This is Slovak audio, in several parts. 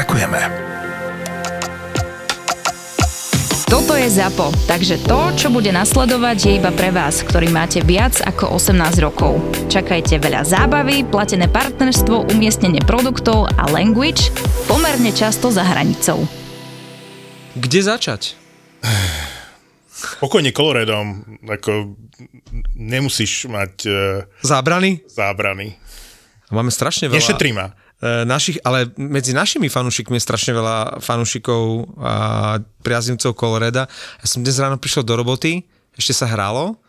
Ďakujeme. Toto je ZAPO, takže to, čo bude nasledovať, je iba pre vás, ktorý máte viac ako 18 rokov. Čakajte veľa zábavy, platené partnerstvo, umiestnenie produktov a language pomerne často za hranicou. Kde začať? Pokojne koloredom, ako nemusíš mať uh, Zábrany? zábrany. Máme strašne veľa... Nešetrí ma. E, našich, ale medzi našimi fanúšikmi je strašne veľa fanúšikov a priaznivcov Coloreda. Ja som dnes ráno prišiel do roboty, ešte sa hralo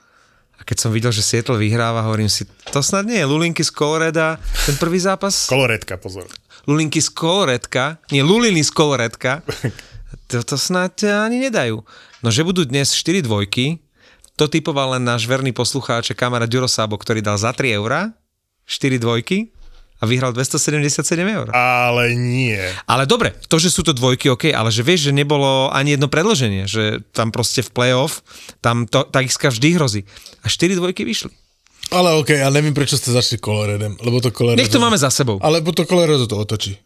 a keď som videl, že Seattle vyhráva, hovorím si, to snad nie je Lulinky z Coloreda, ten prvý zápas? Koloredka, pozor. Lulinky z Coloredka, nie, Luliny z Coloredka, to, to snad ani nedajú. No, že budú dnes 4 dvojky, to typoval len náš verný poslucháč a kamarát Ďuro Sábo, ktorý dal za 3 eurá 4 dvojky a vyhral 277 eur. Ale nie. Ale dobre, to, že sú to dvojky, OK, ale že vieš, že nebolo ani jedno predloženie, že tam proste v play-off, tam to, tá XK vždy hrozí. A 4 dvojky vyšli. Ale okay, ja neviem, prečo ste začali Coloredem, lebo to Colorado... Nech to máme za sebou. Ale to Colorado to otočí.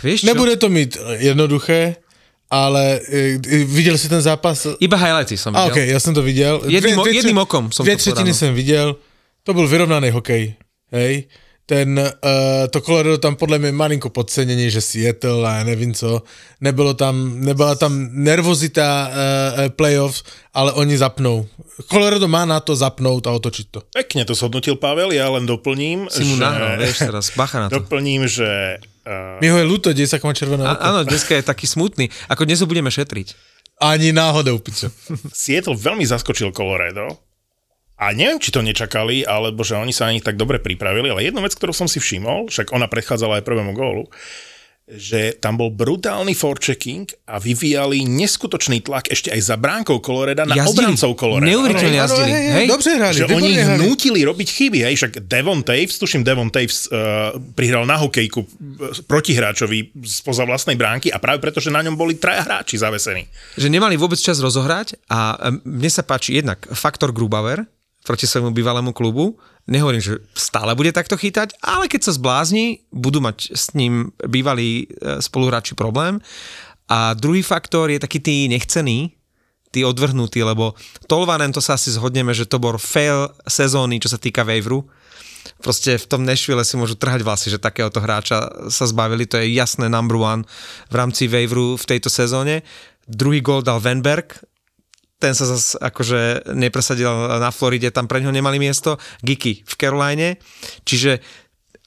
Vieš čo? Nebude to mít jednoduché, ale e, e, videl si ten zápas? Iba highlighty som A videl. okej, ja som to videl. Jedným, Dve- dve- jedným okom som Dve to tretiny poradil. som videl, to bol vyrovnaný hokej, hej. Ten, uh, to Colorado tam podľa mňa je malinko podcenený, že Seattle a ja nevím co. Nebylo tam, nebyla tam nervozita uh, playoffs, ale oni zapnou. Colorado má na to zapnout a otočiť to. Pekne to zhodnotil Pavel, ja len doplním, Si mu že... nahral, vieš teraz, bacha na to. Doplním, že... Uh, Mi ho je ľúto, kde sa má červené A, áno, dneska je taký smutný. Ako dnes ho budeme šetriť. Ani náhodou, pičo. Seattle veľmi zaskočil Colorado a neviem, či to nečakali, alebo že oni sa na nich tak dobre pripravili, ale jednu vec, ktorú som si všimol, však ona predchádzala aj prvému gólu, že tam bol brutálny forechecking a vyvíjali neskutočný tlak ešte aj za bránkou Coloreda na Jazdili. obrancov Coloreda. Neuveriteľne jazdili. hej, hej, Hej? Dobře hrali, že oni ich nútili robiť chyby, hej, však Devon Taves, tuším Devon Taves uh, prihral na hokejku uh, protihráčovi spoza vlastnej bránky a práve preto, že na ňom boli traja hráči zavesení. že nemali vôbec čas rozohrať a em, mne sa páči jednak faktor Grubauer proti svojmu bývalému klubu. Nehovorím, že stále bude takto chytať, ale keď sa zblázni, budú mať s ním bývalí e, spoluhráči problém. A druhý faktor je taký tý nechcený, tí odvrhnutí, lebo Tolvanen, to sa asi zhodneme, že to bol fail sezóny, čo sa týka waveru. Proste v tom Nashville si môžu trhať vlasy, že takéhoto hráča sa zbavili, to je jasné number one v rámci waveru v tejto sezóne. Druhý gól dal Venberg, ten sa zase akože nepresadil na Floride, tam pre ňo nemali miesto. Giki v Caroline. Čiže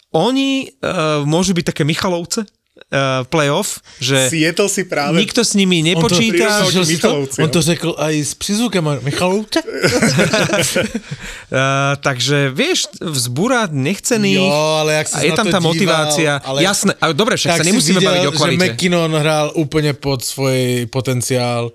oni uh, môžu byť také Michalovce uh, playoff, že Seattle si práve... nikto s nimi nepočíta. On to- Že on to řekl aj s přizvukem Michalovče? Uh, takže vieš, vzbúra nechcených. Jo, ale jak a je tam tá díval, motivácia. ale- Jasné, ale dobre, však sa nemusíme videl, baviť o že kvalite. McKinnon hral úplne pod svoj potenciál.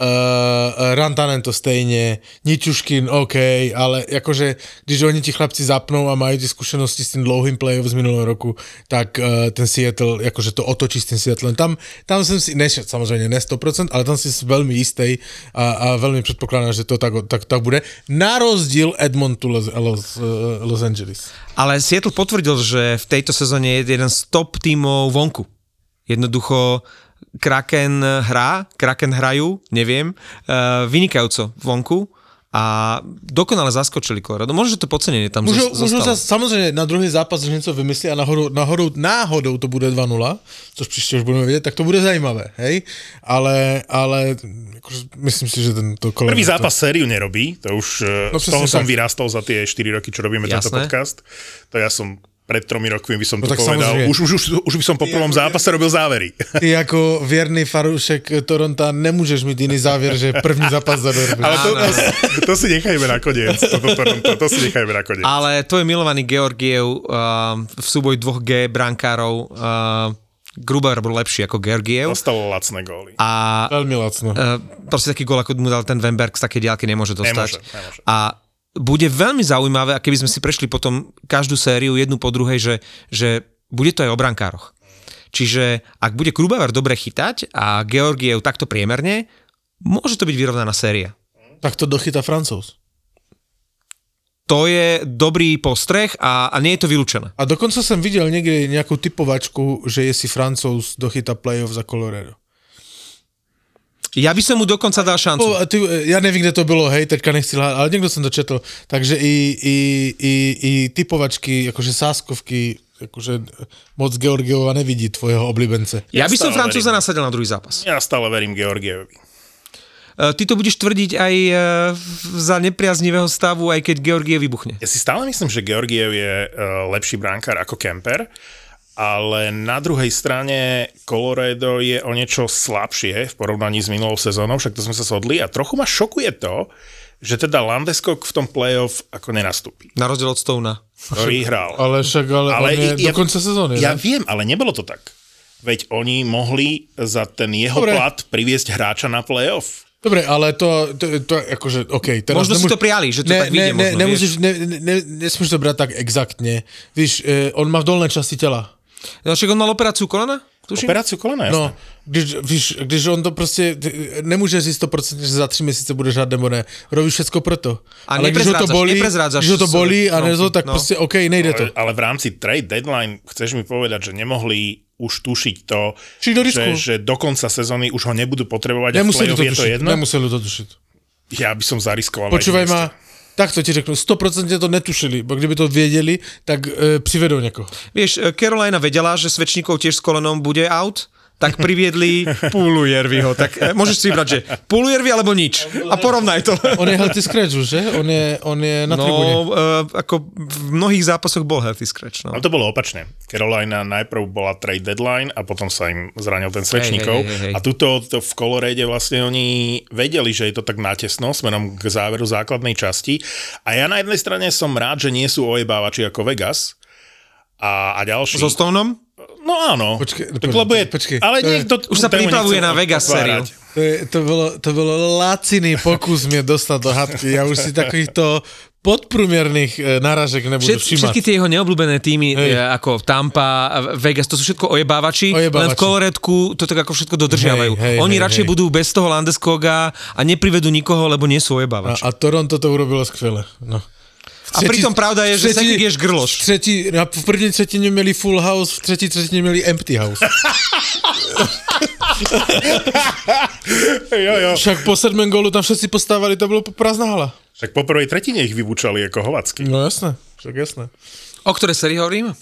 Uh, Rantanen to stejne, Ničuškin, OK, ale akože, když oni ti chlapci zapnou a majú tie skúsenosti s tým dlouhým playoff z minulého roku, tak uh, ten Seattle, akože to otočí s tým Seattlem. Tam, tam som si, ne, samozrejme ne 100%, ale tam si veľmi istý a, a veľmi predpokladám, že to tak, tak, tak bude. Na rozdiel Edmontu Los, Los, Los Angeles. Ale Seattle potvrdil, že v tejto sezóne je jeden z top tímov vonku. Jednoducho Kraken hrá, Kraken hrajú, neviem, uh, vynikajúco vonku a dokonale zaskočili Colorado. Možno, že to podcenenie tam Môžu, zos- môžu zostalo. sa, samozrejme, na druhý zápas, že niečo vymyslí a náhodou, náhodou, náhodou to bude 2-0, což příště už budeme vedieť, tak to bude zajímavé, hej? Ale, ale akože, myslím si, že ten to kolo... Prvý zápas sériu nerobí, to už No no, z toho presne som tak. vyrástol za tie 4 roky, čo robíme tento Jasné. podcast. To ja som pred tromi rokmi by som No to tak povedal. samozrejme. Už, už, už, už by som po prvom zápase robil závery. Ty ako vierný farúšek Toronta nemôžeš mít iný závier, že první zápas za derby. Ale to, to, to si nechajme nakoniec. To, to, to, to, to si nechajme nakoniec. Ale tvoj milovaný Georgiev uh, v súboji dvoch G brankárov uh, Gruber bol lepší ako Georgiev. Dostal lacné góly. A Veľmi lacno. uh, proste taký gól, ako mu dal ten Wemberg z takej diálky, nemôže dostať. Nemôže, nemôže. A bude veľmi zaujímavé, a keby sme si prešli potom každú sériu jednu po druhej, že, že bude to aj o brankároch. Čiže ak bude Krubavar dobre chytať a Georgiev takto priemerne, môže to byť vyrovnaná séria. Tak to dochytá Francouz. To je dobrý postreh a, a nie je to vylúčené. A dokonca som videl niekde nejakú typovačku, že je si Francouz dochytá playoff za Colorado. Ja by som mu dokonca dal šancu. Po, ty, ja neviem, kde to bolo, hej, teďka nechci hľadať, ale niekto som to četol. Takže i, i, i, i typovačky, akože sáskovky, akože moc Georgieva nevidí tvojho oblibence. Ja, Ja by som Francúza verím. nasadil na druhý zápas. Ja stále verím Georgievovi. E, Ty to budeš tvrdiť aj e, za nepriaznivého stavu, aj keď Georgie vybuchne. Ja si stále myslím, že Georgiev je uh, lepší bránkár ako Kemper, ale na druhej strane Colorado je o niečo slabšie v porovnaní s minulou sezónou, však to sme sa shodli a trochu ma šokuje to, že teda Landeskog v tom playoff ako nenastúpi, Na rozdiel od Stona. ktorý hral. Ale však, ale, ale on je do konca sezóny, Ja ne? viem, ale nebolo to tak. Veď oni mohli za ten jeho Dobre. plat priviesť hráča na playoff. Dobre, ale to, to, to akože, OK. Teraz Možno si to prijali, že to tak vyjde možno, nemusíš, ne, ne, nesmíš to brať tak exaktne. Víš, e, on má v dolnej časti tela. No však on mal operáciu kolena? Tuším? Operáciu kolena, jasné. No, když, víš, když on to prostě, nemůže říct 100%, že za tři měsíce budeš hrát nebo ne. Robíš všecko proto. A Ale když ho to bolí, když ho to bolí a no, nezo, tak no. prostě OK, nejde to. Ale, ale v rámci trade deadline chceš mi povedať, že nemohli už tušiť to, Či do risku. že, že do konca sezóny už ho nebudú potrebovať Nemuseli to je to tušiť. jedno? Nemuseli to tušiť. Ja by som zariskoval. aj Počúvaj dnes. Ma, takto ti řeknu, 100% to netušili, bo kdyby to věděli, tak e, přivedou někoho. Vieš, e, Carolina vedela, že Svečníkov tiež s kolenom bude out, tak priviedli Pulujerviho. Tak e, môžeš si vybrať, že Pulujervi alebo nič. A porovnaj to. On je healthy scratch už, že? On je, on je na. No, e, ako v mnohých zápasoch bol healthy scratch. No. Ale to bolo opačne. Carolina najprv bola trade deadline a potom sa im zranil ten Svečníkov. hej, hej, hej. A tuto to v Colorade vlastne oni vedeli, že je to tak natesno smerom k záveru základnej časti. A ja na jednej strane som rád, že nie sú ojebávači ako Vegas. A, a ďalší... So Stoneom? No áno. Počkej, tak, lebo je, počkej. Ale je- niekto Už sa pripravuje na Vegas otvárať. To, je, to, bolo, to bolo laciný pokus mne dostať do hadky. Ja už si takýchto podprúmiernych e, náražek nebudú Všet, všimať. všetky tie jeho neobľúbené týmy, Hej. e, ako Tampa, Vegas, to sú všetko ojebávači, Ojebávači. len v Koloredku to tak ako všetko dodržiavajú. Hej, hej, Oni hej, radšej hej. budú bez toho Landeskoga a neprivedú nikoho, lebo nie sú A, ojebávači. a Toronto to urobilo skvele. No. A pritom pravda je, že sa ješ grloš. V, tretí, na, v první třetině měli full house, v třetí třetině měli empty house. Jo, jo. Však po sedmém gólu tam všetci postávali, to bylo prázdná hala. Však po prvej tretine ich vybučali ako hovacky. No jasné, však jasné. O ktorej sérii hovorím?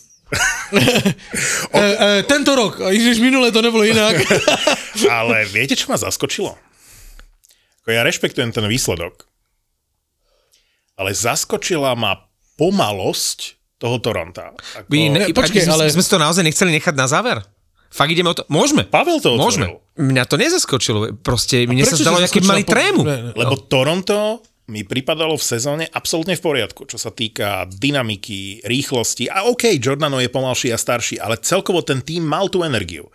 E, e, tento rok, ježiš, minule to nebolo inak. Ale viete, čo ma zaskočilo? Ako ja rešpektujem ten výsledok, ale zaskočila ma pomalosť toho Toronta. Ako... My, ne, počkej, ale... sme si to naozaj nechceli nechať na záver? Fakt ideme o to? Môžeme. Pavel to Môžeme. otvoril. Mňa to nezaskočilo. Proste mne sa zdalo, zaskočila mali po- trému. Ne, ne. Lebo Toronto mi pripadalo v sezóne absolútne v poriadku, čo sa týka dynamiky, rýchlosti. A OK, Jordano je pomalší a starší, ale celkovo ten tým mal tú energiu.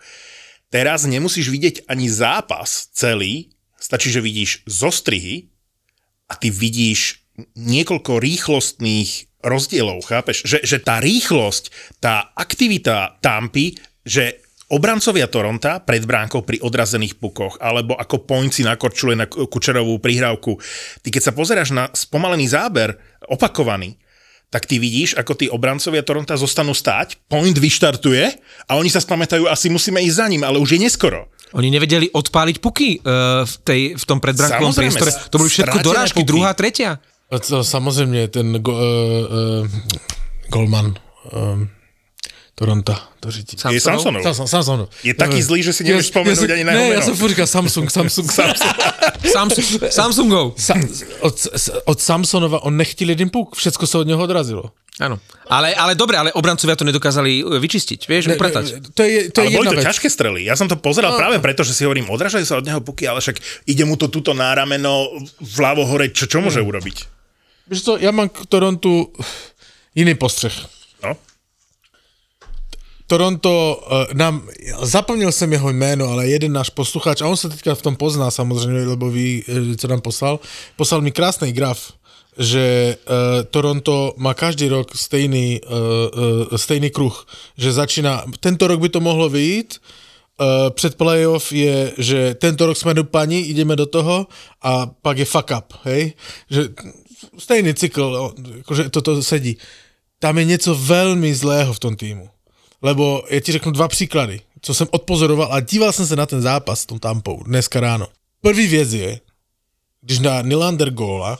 Teraz nemusíš vidieť ani zápas celý, stačí, že vidíš zostrihy a ty vidíš niekoľko rýchlostných rozdielov, chápeš? Že, že tá rýchlosť, tá aktivita Tampy, že obrancovia Toronta pred bránkou pri odrazených pukoch, alebo ako poinci na korčule na kučerovú prihrávku. Ty keď sa pozeráš na spomalený záber, opakovaný, tak ty vidíš, ako tí obrancovia Toronta zostanú stáť, point vyštartuje a oni sa spamätajú, asi musíme ísť za ním, ale už je neskoro. Oni nevedeli odpáliť puky uh, v, tej, v tom predbrankovom priestore. To boli všetko dorážky, puky. druhá, tretia. A to, samozřejmě ten go, uh, uh, golman um, Toronto, to řídí. Je Samsonov. Samsung, Samsung. Je taký zlý, že si nevieš spomenúť ani na jeho Ne, meno. ja som furt říkal Samsung, Samsung, Samsung. Samsung, Samsungov. Sa, od, od Samsonova on nechtěl jeden puk, všecko se od něho odrazilo. Áno. Ale, ale dobre, ale obrancovia to nedokázali e, vyčistiť, vieš, Ne, upratať. to je, to je ale boli to vec. ťažké strely. Ja som to pozeral práve preto, že si hovorím, odražajú sa od neho puky, ale však ide mu to tuto na rameno vľavo hore, čo, čo môže urobiť? Víš co, já mám k Torontu jiný postřeh. No. Toronto uh, nám, zapomněl jsem jeho jméno, ale jeden náš posluchač, a on se teďka v tom pozná samozřejmě, lebo ví, eh, co nám poslal, poslal mi krásný graf, že uh, Toronto má každý rok stejný, uh, uh, stejný kruh, že začíná, tento rok by to mohlo vyjít, uh, před playoff je, že tento rok jsme do paní, ideme do toho a pak je fuck up, hej? Že stejný cykl, akože toto sedí. Tam je něco velmi zlého v tom týmu. Lebo já ti řeknu dva příklady, co jsem odpozoroval a díval jsem se na ten zápas s tom Tampou dneska ráno. První věc je, když dá Nylander góla,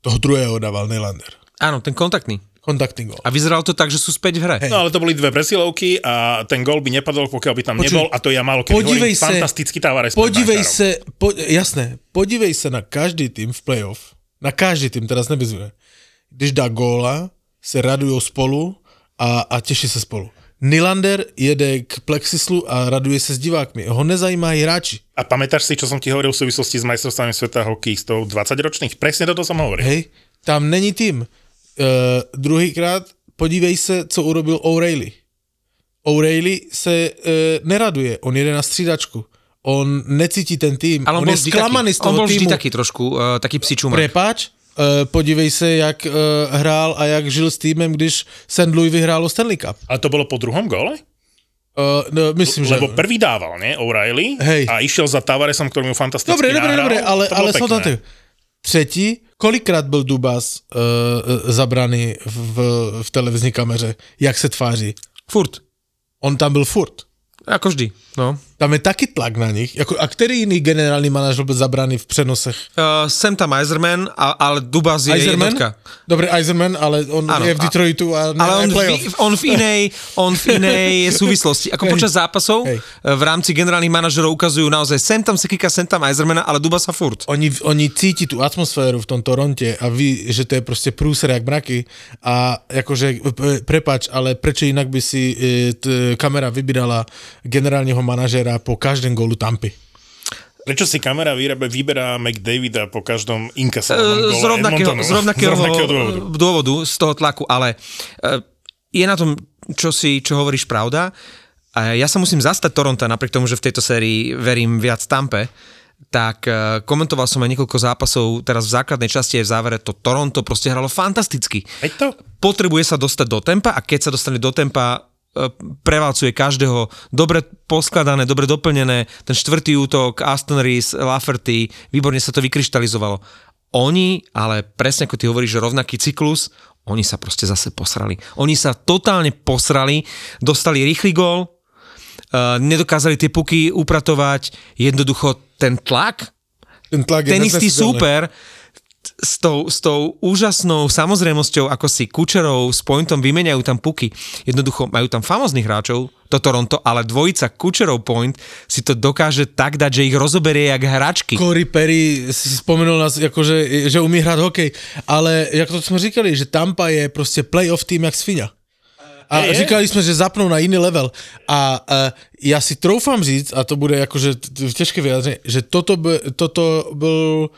toho druhého dával Nylander. Áno, ten kontaktný. Kontaktný gól. A vyzeralo to tak, že sú späť v hre. Hej. No ale to boli dve presilovky a ten gol by nepadol, pokiaľ by tam Počuj, nebol a to ja málo kedy podívej hovorím, se- fantastický pred Podívej se, po, jasné, podívej se na každý tým v playoff, na každý tým, teraz nevyzvuje. Když dá góla, se radují spolu a, a těší se spolu. Nylander jede k plexislu a raduje se s divákmi. Ho nezajímají hráči. A pamätáš si, čo som ti hovoril v súvislosti s majstrovstvami sveta hokejistov 20-ročných? Presne toto som hovoril. Hej, tam není tým. Uh, druhýkrát podívej se, co urobil O'Reilly. O'Reilly se uh, neraduje, on jede na střídačku. On necítí ten tým. Ale on, on bol je vždy zklamaný taký, z toho on bol vždy týmu. taký trošku, uh, taký psičumak. Prepáč, uh, podívej se, jak uh, hrál a jak žil s týmem, když St. Louis vyhrálo Stanley Cup. Ale to bolo po druhom gole? Uh, no, myslím, že... Lebo prvý dával, nie? O'Reilly. Hej. A išiel za Tavaresom, ktorý mu fantasticky Dobre, dobre, nahral. dobre, ale, ale som tam tým. Třetí, kolikrát byl Dubas uh, zabraný v, v, v televizní kameře? Jak se tváří? Furt. On tam byl furt. Ako vždy. No. Tam je taky tlak na nich. Jako, a který jiný generální manažer byl zabraný v přenosech? Uh, sem tam Eiserman, a, ale Dubas je Eiserman? jednotka. Dobre, Eiserman, ale on Áno, je v Detroitu a Ale on v, on v inej, on v inej súvislosti. Ako Hej. počas zápasov Hej. eh, v rámci generálnych manažerov ukazujú naozaj sem tam Sekika, sem tam Eisermana, ale Dubasa furt. Oni, oni cítí tu atmosféru v tom Toronte a ví, že to je prostě průser jak mraky a jakože, p- prepač, ale prečo inak by si e, t, kamera vybírala generálního manažera po každém gólu Tampy? Prečo si kamera vyrába, vyberá McDavida po každom inkasovanom Eh, gole Z rovnakého, z rovnakého, z rovnakého dôvodu. dôvodu, z toho tlaku, ale eh, je na tom, čo si, čo hovoríš pravda. A ja sa musím zastať Toronto, napriek tomu, že v tejto sérii verím viac Tampe, tak eh, komentoval som aj niekoľko zápasov, teraz v základnej časti aj v závere, to Toronto proste hralo fantasticky. Veď to? potrebuje sa dostať do tempa a keď sa dostane do tempa, e, prevalcuje každého, dobre poskladané, dobre doplnené, ten štvrtý útok, Aston Rees, Lafferty, výborne sa to vykryštalizovalo. Oni, ale presne ako ty hovoríš, že rovnaký cyklus, oni sa proste zase posrali. Oni sa totálne posrali, dostali rýchly gól, uh, nedokázali tie puky upratovať, jednoducho ten tlak, Ten tlak je ten istý super s tou, s tou úžasnou samozrejmosťou, ako si Kučerov s Pointom vymeniajú tam puky. Jednoducho majú tam famóznych hráčov, to Toronto, ale dvojica Kučerov Point si to dokáže tak dať, že ich rozoberie jak hračky. Corey Perry si spomenul nás, jakože, že umí hrát hokej, ale jak to jsme říkali, že Tampa je prostě playoff tým jak svinia. A Je, říkali jsme, že zapnou na jiný level. A uh, já si troufám říct, a to bude jakože t- těžké vyjádření, že toto, by, toto byl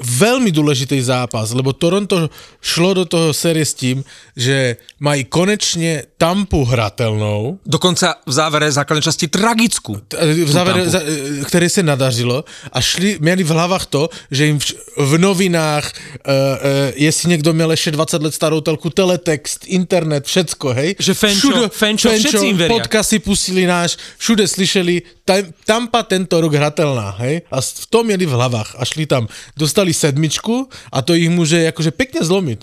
veľmi dôležitý zápas, lebo Toronto šlo do toho série s tým, že mají konečne Tampu hratelnou, Dokonca v závere základnej časti tragickú. v závere, za, e, které se nadařilo a šli, měli v hlavách to, že jim v, v novinách, uh, uh, jestli někdo měl ještě 20 let starou telku, teletext, internet, všecko, hej? Že Fenčo- Fenčo, všetci im veria. podcasty pustili náš, všude slyšeli, tam, Tampa tento rok hratelná, hej? A v tom měli v hlavách a šli tam, dostali sedmičku a to ich môže akože pekne zlomiť.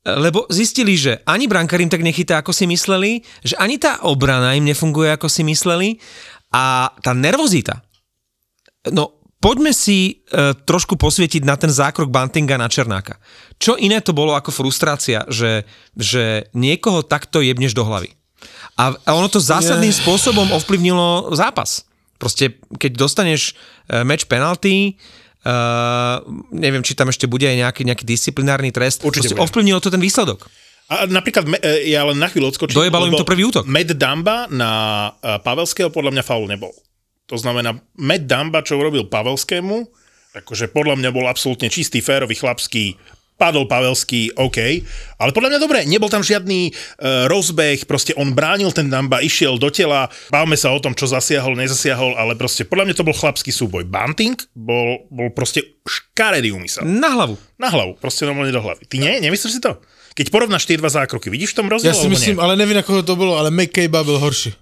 Lebo zistili, že ani brankár im tak nechytá, ako si mysleli, že ani tá obrana im nefunguje, ako si mysleli a tá nervozita. No, poďme si e, trošku posvietiť na ten zákrok Bantinga na Černáka. Čo iné to bolo ako frustrácia, že, že niekoho takto jebneš do hlavy. A, a ono to zásadným spôsobom ovplyvnilo zápas. Proste, keď dostaneš e, meč penalty, Uh, neviem, či tam ešte bude aj nejaký, nejaký disciplinárny trest. Určite Proste bude. ovplyvnilo to ten výsledok. A napríklad, me- e, ja len na chvíľu odskočím. Dojebalo im to prvý útok. Matt Damba na e, Pavelského podľa mňa faul nebol. To znamená, Matt Damba, čo urobil Pavelskému, akože podľa mňa bol absolútne čistý, férový, chlapský padol Pavelský, OK, ale podľa mňa dobre, nebol tam žiadny uh, rozbeh, proste on bránil ten Damba, išiel do tela, bavme sa o tom, čo zasiahol, nezasiahol, ale proste podľa mňa to bol chlapský súboj. Bunting bol, bol proste škaredý úmysel. Na hlavu. Na hlavu, proste normálne do hlavy. Ty nie? Nemyslíš si to? Keď porovnáš tie dva zákroky, vidíš v tom rozdiel? Ja si myslím, nie? ale neviem, ako to bolo, ale McCabe byl horší.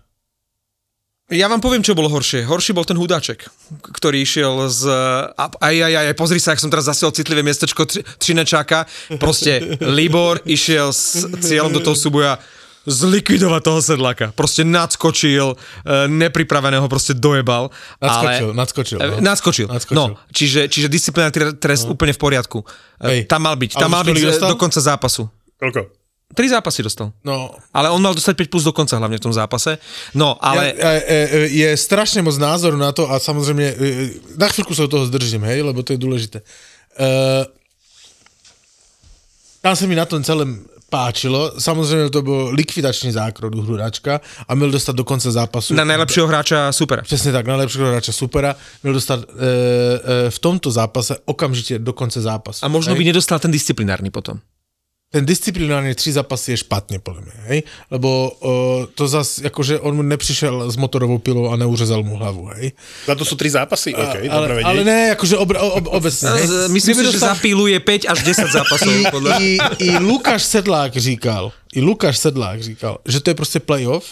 Ja vám poviem, čo bolo horšie. Horší bol ten hudáček, ktorý išiel z... a- Aj, aj, aj, aj, pozri sa, ak som teraz zasiel citlivé miestečko Tři- Třinečáka. Proste Libor išiel s cieľom do toho súboja zlikvidovať toho sedláka. Proste nadskočil, e, nepripraveného proste dojebal. Nadskočil, ale, nadskočil, no. Nadskočil. Nadskočil. No, čiže, čiže disciplinárny tre- trest no. úplne v poriadku. Hej. E, Tam mal byť, tam mal byť e, dostal? do konca zápasu. Koľko? Tri zápasy dostal. No, Ale on mal dostať 5 plus do konca, hlavne v tom zápase. No, ale... Ja, e, e, je strašne moc názoru na to a samozrejme, e, e, na chvíľku sa od toho zdržím, hej, lebo to je dôležité. E, tam sa mi na tom celém páčilo. Samozrejme, to bol likvidačný zákrok u Hrudačka a mal dostať do konca zápasu. Na najlepšieho hráča supera. Přesně tak, najlepšieho hráča supera, měl dostat e, e, v tomto zápase okamžite do konce zápasu. A možno hej? by nedostal ten disciplinárny potom. Ten disciplinárny tři zápasy je špatně, podle mě, hej? Lebo uh, to zas, jakože on mu nepřišel s motorovou pilou a neuřezal mu hlavu, hej? Za to sú tri zápasy? OK, dobre ale, vedieť. ale ne, jakože ob, ob, obecně, hej? Myslím si, že zapíluje 5 až 10 zápasov. I, Podľa... i, I Lukáš Sedlák říkal, i Lukáš Sedlák říkal, že to je prostě playoff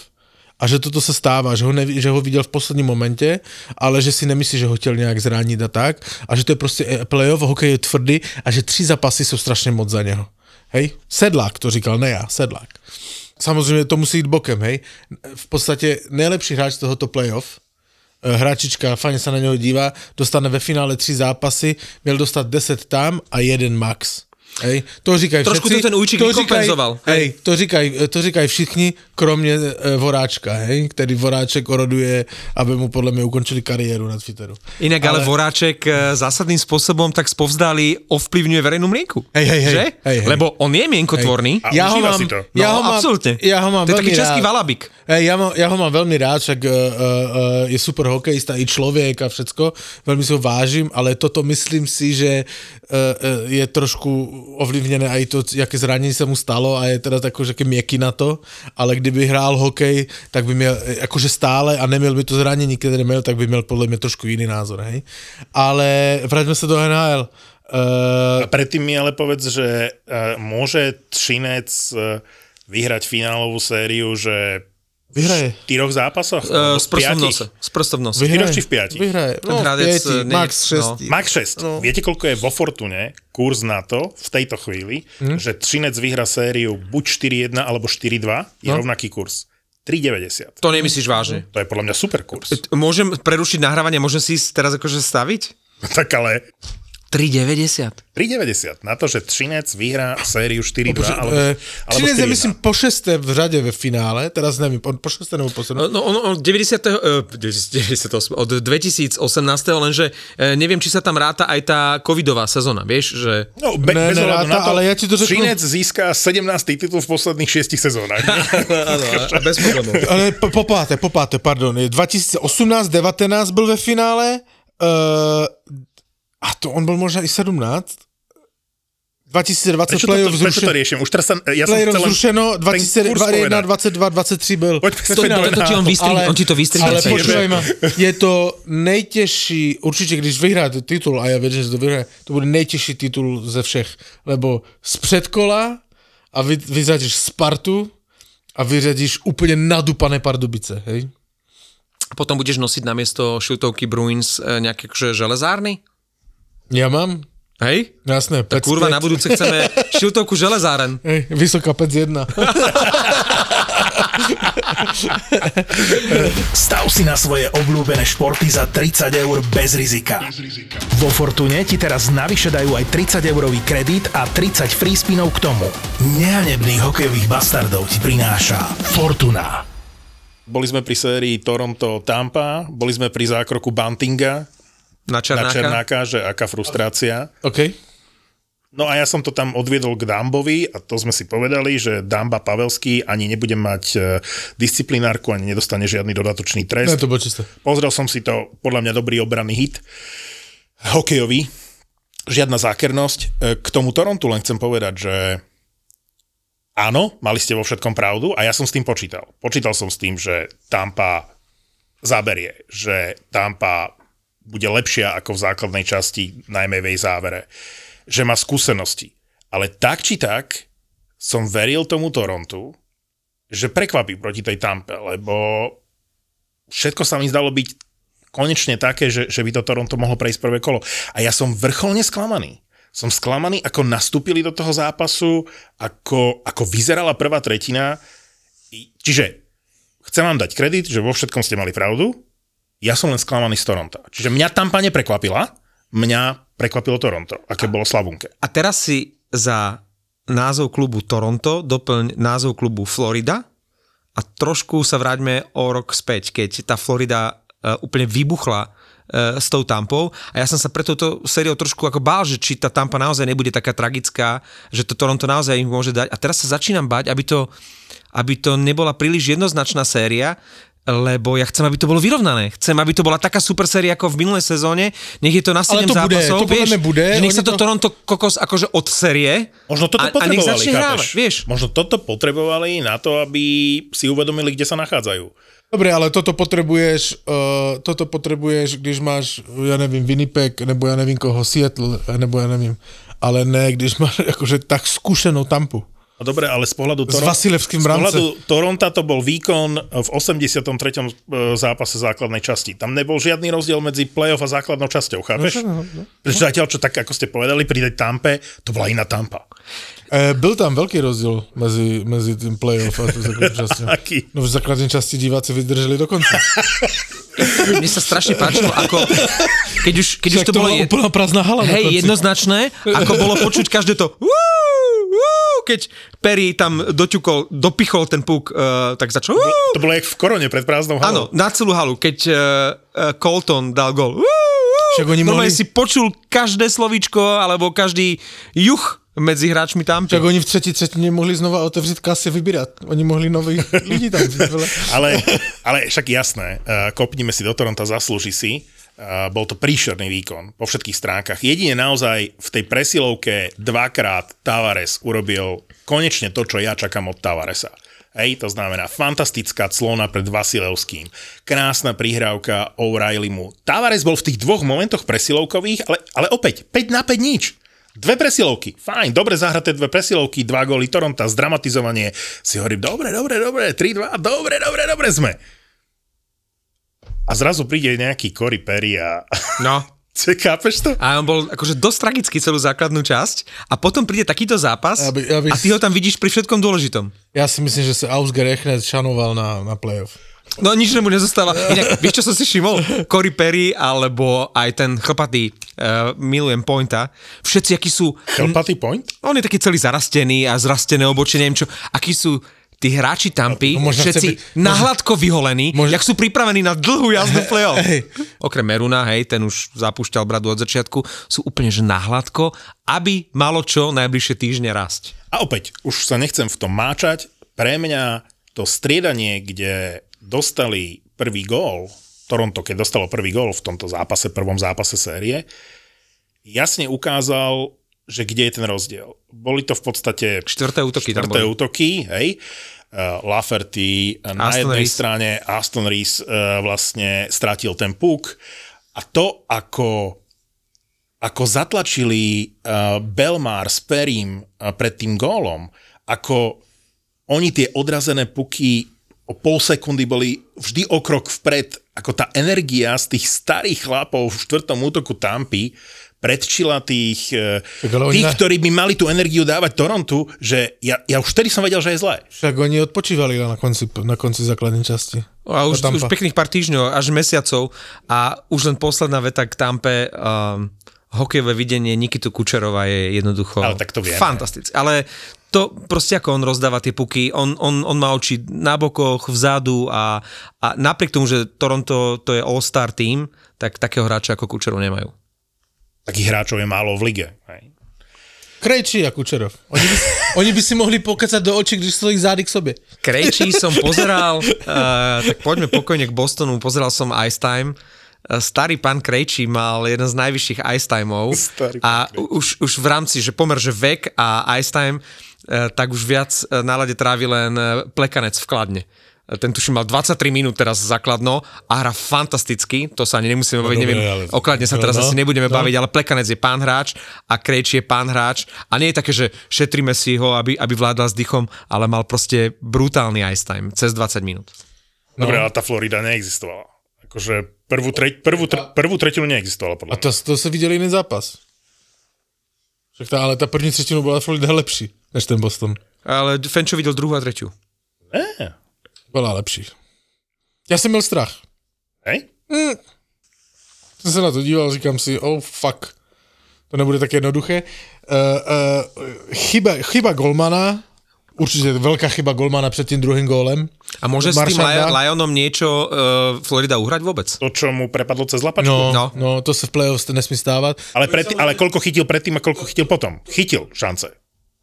a že toto se stává, že ho, neví, že ho viděl v posledním momentě, ale že si nemyslí, že ho chtěl nějak zranit a tak a že to je prostě eh, playoff, hokej je tvrdý a že tři zápasy jsou strašně moc za něho. Hej? Sedlák to říkal, ne já, Sedlák. Samozřejmě to musí jít bokem, hej. V podstatě nejlepší hráč tohoto playoff, eh, hráčička, fajně se na něho dívá, dostane ve finále tři zápasy, měl dostat 10 tam a jeden max. Hej, to říkají Trošku všetci. to ten Ujčík to říkají, vykompenzoval, hej. hej, to říkají, to říkají všichni, kromě e, Voráčka, hej, který Voráček oroduje, aby mu podle mě ukončili kariéru na Twitteru. Inak ale, ale Voráček e, zásadným spôsobom tak spovzdali ovplyvňuje verejnú mienku. Hej, hej, hej. Že? Hej, hej. Lebo on je mienkotvorný. A ja ho mám, si to. No, ja ho mám, absolútne. Ja ho mám To je taký český rád. Valabik. Hej, ja, mám, ja ho mám veľmi rád, však uh, uh, je super hokejista, i človek a všetko, veľmi si ho vážim, ale toto myslím si, že uh, uh, je trošku ovlivnené aj to, jaké zranení sa mu stalo a je teda tako, že taký mieky na to, ale kdyby hrál hokej, tak by měl, eh, akože stále a neměl by to zranení, které neměl, tak by měl podle mě trošku jiný názor, hej. Ale vraťme sa do NHL. Uh, A predtým mi ale povedz, že uh, môže Třinec uh, vyhrať finálovú sériu, že vyhraje. v štyroch zápasoch? E, Alebo s v prstom v nose. S prstom v nose. Vyhraje. Vyhraje. či v piatich? Vyhraje. No, hradec, piati, eh, nie- max no. 6. Max 6. No. Viete, koľko je vo Fortune kurz na to v tejto chvíli, Hm? že Třinec vyhrá sériu buď 4-1 alebo 4-2, je No. rovnaký kurz. 3,90. To nemyslíš vážne. To je podľa mňa super kurz. Môžem prerušiť nahrávanie, môžem si ísť teraz akože staviť? tak ale 3,90. 3,90 na to, že Třinec vyhrá sériu 4-2 Bože, alebo, eh, alebo Činec je 4-1. myslím po šesté v řade ve finále, teraz nevím, po, po šesté nebo po sedmé. No, on, on 90. eh, 98, od 2018. lenže eh, neviem, či sa tam ráta aj tá covidová sezóna, vieš, že... No, be, Ne, bez neráta, na to, ale ja ti to řeknu- Třinec získa 17. titul v posledných 6 sezónach. Áno, bez problémov. Ale po, po páté, po páté, pardon. Je 2018, 19 byl ve finále, uh, a to on byl možná i 17. 2020 Prečo to, playoff prečo to zrušen, riešim? Už teraz sa, ja som playoff len zrušeno, ten kurz 21, povedať. 22, 23 byl. Poďme ve to- finále. to ti on vystri- on ti to vystri- Ale počúvaj ma, je to nejtěžší, určitě když vyhráte titul, a ja věřím, že to vyhraje, to bude nejtěžší titul ze všech, lebo z předkola a vy, vyřadíš Spartu a vyřadíš úplně nadupané Pardubice, hej? Potom budeš nosiť namiesto šiltovky Bruins eh, nejaké akože železárny? Ja mám, Hej? jasné, Tak kurva, na budúce chceme šiltovku železáren. Hej, vysoká pec jedna. Stav si na svoje obľúbené športy za 30 eur bez rizika. Vo Fortune ti teraz navyše dajú aj 30 eurový kredit a 30 free spinov k tomu. Nehanebných hokejových bastardov ti prináša Fortuna. Boli sme pri sérii Toronto-Tampa, boli sme pri zákroku Buntinga Na na Černáka. Černáka, že aká frustrácia. OK. No a ja som to tam odviedol k Dambovi a to sme si povedali, že Damba Pavelský ani nebude mať e, disciplinárku, ani nedostane žiadny dodatočný Ne, trest. to bolo čisté. Pozrel som si to, podľa mňa dobrý obranný hit, hokejový. žiadna zákernosť. E, K tomu Torontu len chcem povedať, že áno, mali ste vo všetkom pravdu a ja som s tým počítal. Počítal som s tým, že Tampa zaberie, že Tampa bude lepšia ako v základnej časti, najmä v jej závere, že má skúsenosti. Ale tak či tak som veril tomu Torontu, že prekvapí proti tej Tampe, lebo všetko sa mi zdalo byť konečne také, že, že by to Toronto mohlo prejsť prvé kolo. A ja som vrcholne sklamaný. Som sklamaný, ako nastúpili do toho zápasu, ako, ako vyzerala prvá tretina. Čiže chcem vám dať kredit, že vo všetkom ste mali pravdu. Ja som len sklamaný z Toronto. Čiže mňa Tampa neprekvapila, mňa prekvapilo Toronto, aké bolo slabunké. A teraz si za názov klubu Toronto doplň názov klubu Florida a trošku sa vráťme o rok späť, keď tá Florida uh, úplne vybuchla uh, s tou Tampou a ja som sa pre touto sériou trošku ako bál, že či tá Tampa naozaj nebude taká tragická, že to Toronto naozaj im môže dať a teraz sa začínam bať, aby to, aby to nebola príliš jednoznačná séria, lebo ja chcem, aby to bolo vyrovnané. Chcem, aby to bola taká super séria ako v minulej sezóne. Nech je to na 7 Ale to bude, zápasov. to podľa vieš, bude, Že nech sa to to- Toronto kokos akože od série Možno toto a, a nech potrebovali, začne hrávať, vieš. Možno toto potrebovali na to, aby si uvedomili, kde sa nachádzajú. Dobre, ale toto potrebuješ, uh, toto potrebuješ, když máš, ja nevím, Winnipeg, nebo ja nevím koho, Seattle, nebo ja nevím, ale ne, když máš akože tak skúšenou tampu. No dobre, ale z pohľadu, S Vasilevským z pohľadu Toronta to bol výkon v 83. zápase základnej časti. Tam nebol žiadny rozdiel medzi playoff a základnou časťou, chápeš? No, no, Pretože zatiaľ, čo tak, ako ste povedali, pri tej Tampe, to bola iná Tampa. E, byl tam veľký rozdiel mezi, mezi tým playoff a tú základnou časťou. Aký? No v základnej časti diváci vydrželi do konca. Mne sa strašne páčilo, ako keď už, keď už Však to to bolo je, úplná prázdna hala na hej, jednoznačné, ako bolo počuť každé to keď Perry tam doťukol, dopichol ten puk, uh, tak začal "Woo". To bolo jak v korone pred prázdnou Áno, halou. na celú halu, keď uh, uh, Colton dal gol. Však oni mohli- si počul každé slovíčko, alebo každý juch medzi hráčmi tam. Však oni v třetí třetině mohli znova otevřít kasy vybírat. Oni mohli nových lidí tam vzít. Ale, ale však jasné, uh, kopnime si do Toronto, zaslúži si. Uh, bol to príšerný výkon po všetkých stránkach. Jedine naozaj v tej presilovke dvakrát Tavares urobil konečne to, čo ja čakám od Tavaresa. Hej, to znamená fantastická clona pred Vasilevským, krásna prihrávka O'Reillymu. Tavares bol v tých dvoch momentoch presilovkových, ale, ale opäť, 5 na 5 nič. Dve presilovky, fajn, dobre zahraté dve presilovky, dva góly Toronta, zdramatizovanie. Si hovorím, dobre, dobre, dobre, 3-2, dobre, dobre, dobre sme. A zrazu príde nejaký Cory Perry a... No. Chápeš to? A on bol akože dosť tragický celú základnú časť a potom príde takýto zápas Ja by- ja by- a ty ho tam vidíš pri všetkom dôležitom. Já si myslím, že se Ausger Echnet šanoval na, na playoff. No nič mu nezostáva. Inak, vieš, čo som si všimol? Cory Perry alebo aj ten chlpatý, uh, milujem Pointa, všetci, akí sú... Chlpatý point? On je taký celý zarastený a zrastené obočie, neviem čo. Akí sú tí hráči Tampy, No, možno všetci byť- nahladko vyholení, možno- jak sú pripravení na dlhú jazdu playoff. Hej. Okrem Meruna, hej, ten už zapúšťal bradu od začiatku, sú úplne že nahladko, aby malo čo najbližšie týždne rásť. A opäť, už sa nechcem v tom máčať. Pre mňa to striedanie, kde dostali prvý gól, Toronto, keď dostalo prvý gól v tomto zápase, prvom zápase série, jasne ukázal, že kde je ten rozdiel. Boli to v podstate Štvrté útoky tam štvrté boli. útoky, hej. Uh, Lafferty uh, na Aston jednej Reese. strane, Aston Reese uh, vlastne strátil ten puk a to, ako ako zatlačili uh, Belmar s Perim uh, pred tým gólom, ako oni tie odrazené puky o pol sekundy boli vždy o krok vpred, ako tá energia z tých starých chlapov v štvrtom útoku Tampy predčila tých, oni tých ktorí by mali tú energiu dávať Torontu, že ja, ja už vtedy som vedel, že je zlé. Však oni odpočívali na konci, na konci základnej časti. A už, už pekných pár týždňov, až mesiacov a už len posledná veta k Tampe. Um, hokejové videnie Nikitu Kučerova je jednoducho Ale tak to vieme. fantastické. Ale to proste ako on rozdáva tie puky, on, on, on má oči na bokoch, vzadu a, a napriek tomu, že Toronto to je all-star team, tak takého hráča ako Kučerov nemajú. Takých hráčov je málo v lige. Hej. Krejčí a Kučerov. Oni by, oni by si mohli pokecať do očí, když stojí zády k sobě. Krejčí som pozeral, uh, tak poďme pokojne k Bostonu, pozeral som Ice Time, starý pán Krejčí mal jeden z najvyšších ice timeov a už, už v rámci, že pomer, že vek a ice time, tak už viac eh, na lade trávi len eh, plekanec v kladne. Ten tuším mal 23 minút teraz základno a hra fantasticky, to sa ani nemusíme baviť, dobre, neviem, ale- o kladne sa no, teraz no, asi nebudeme no. baviť, ale plekanec je pán hráč a Krejčí je pán hráč a nie je také, že šetríme si ho, aby, aby vládal s dychom, ale mal proste brutálny ice time, cez 20 minút. Dobre, ale tá Florida neexistovala. Akože prvú, tre, prvú, tre, prvú tretinu neexistovala podľa A to, to se viděl jiný zápas. Však tá, ale ta první třetinu byla Florida lepší, než ten Boston. Ale Fenčo videl druhú a tretiu. Ne, Byla lepší. Já jsem měl strach. hej? Jsem se na to díval, říkám si, oh fuck, to nebude tak jednoduché. Uh, uh, chyba, chyba Golmana, určite veľká chyba Golmana před tým druhým gólem. A môže s tým Lionom niečo uh, Florida uhrať vôbec? To, čo mu prepadlo cez lapačku. No, No. no. to se v playoffs nesmí stávat. Ale, pred, ale koľko chytil predtým a koľko chytil potom? Chytil šance.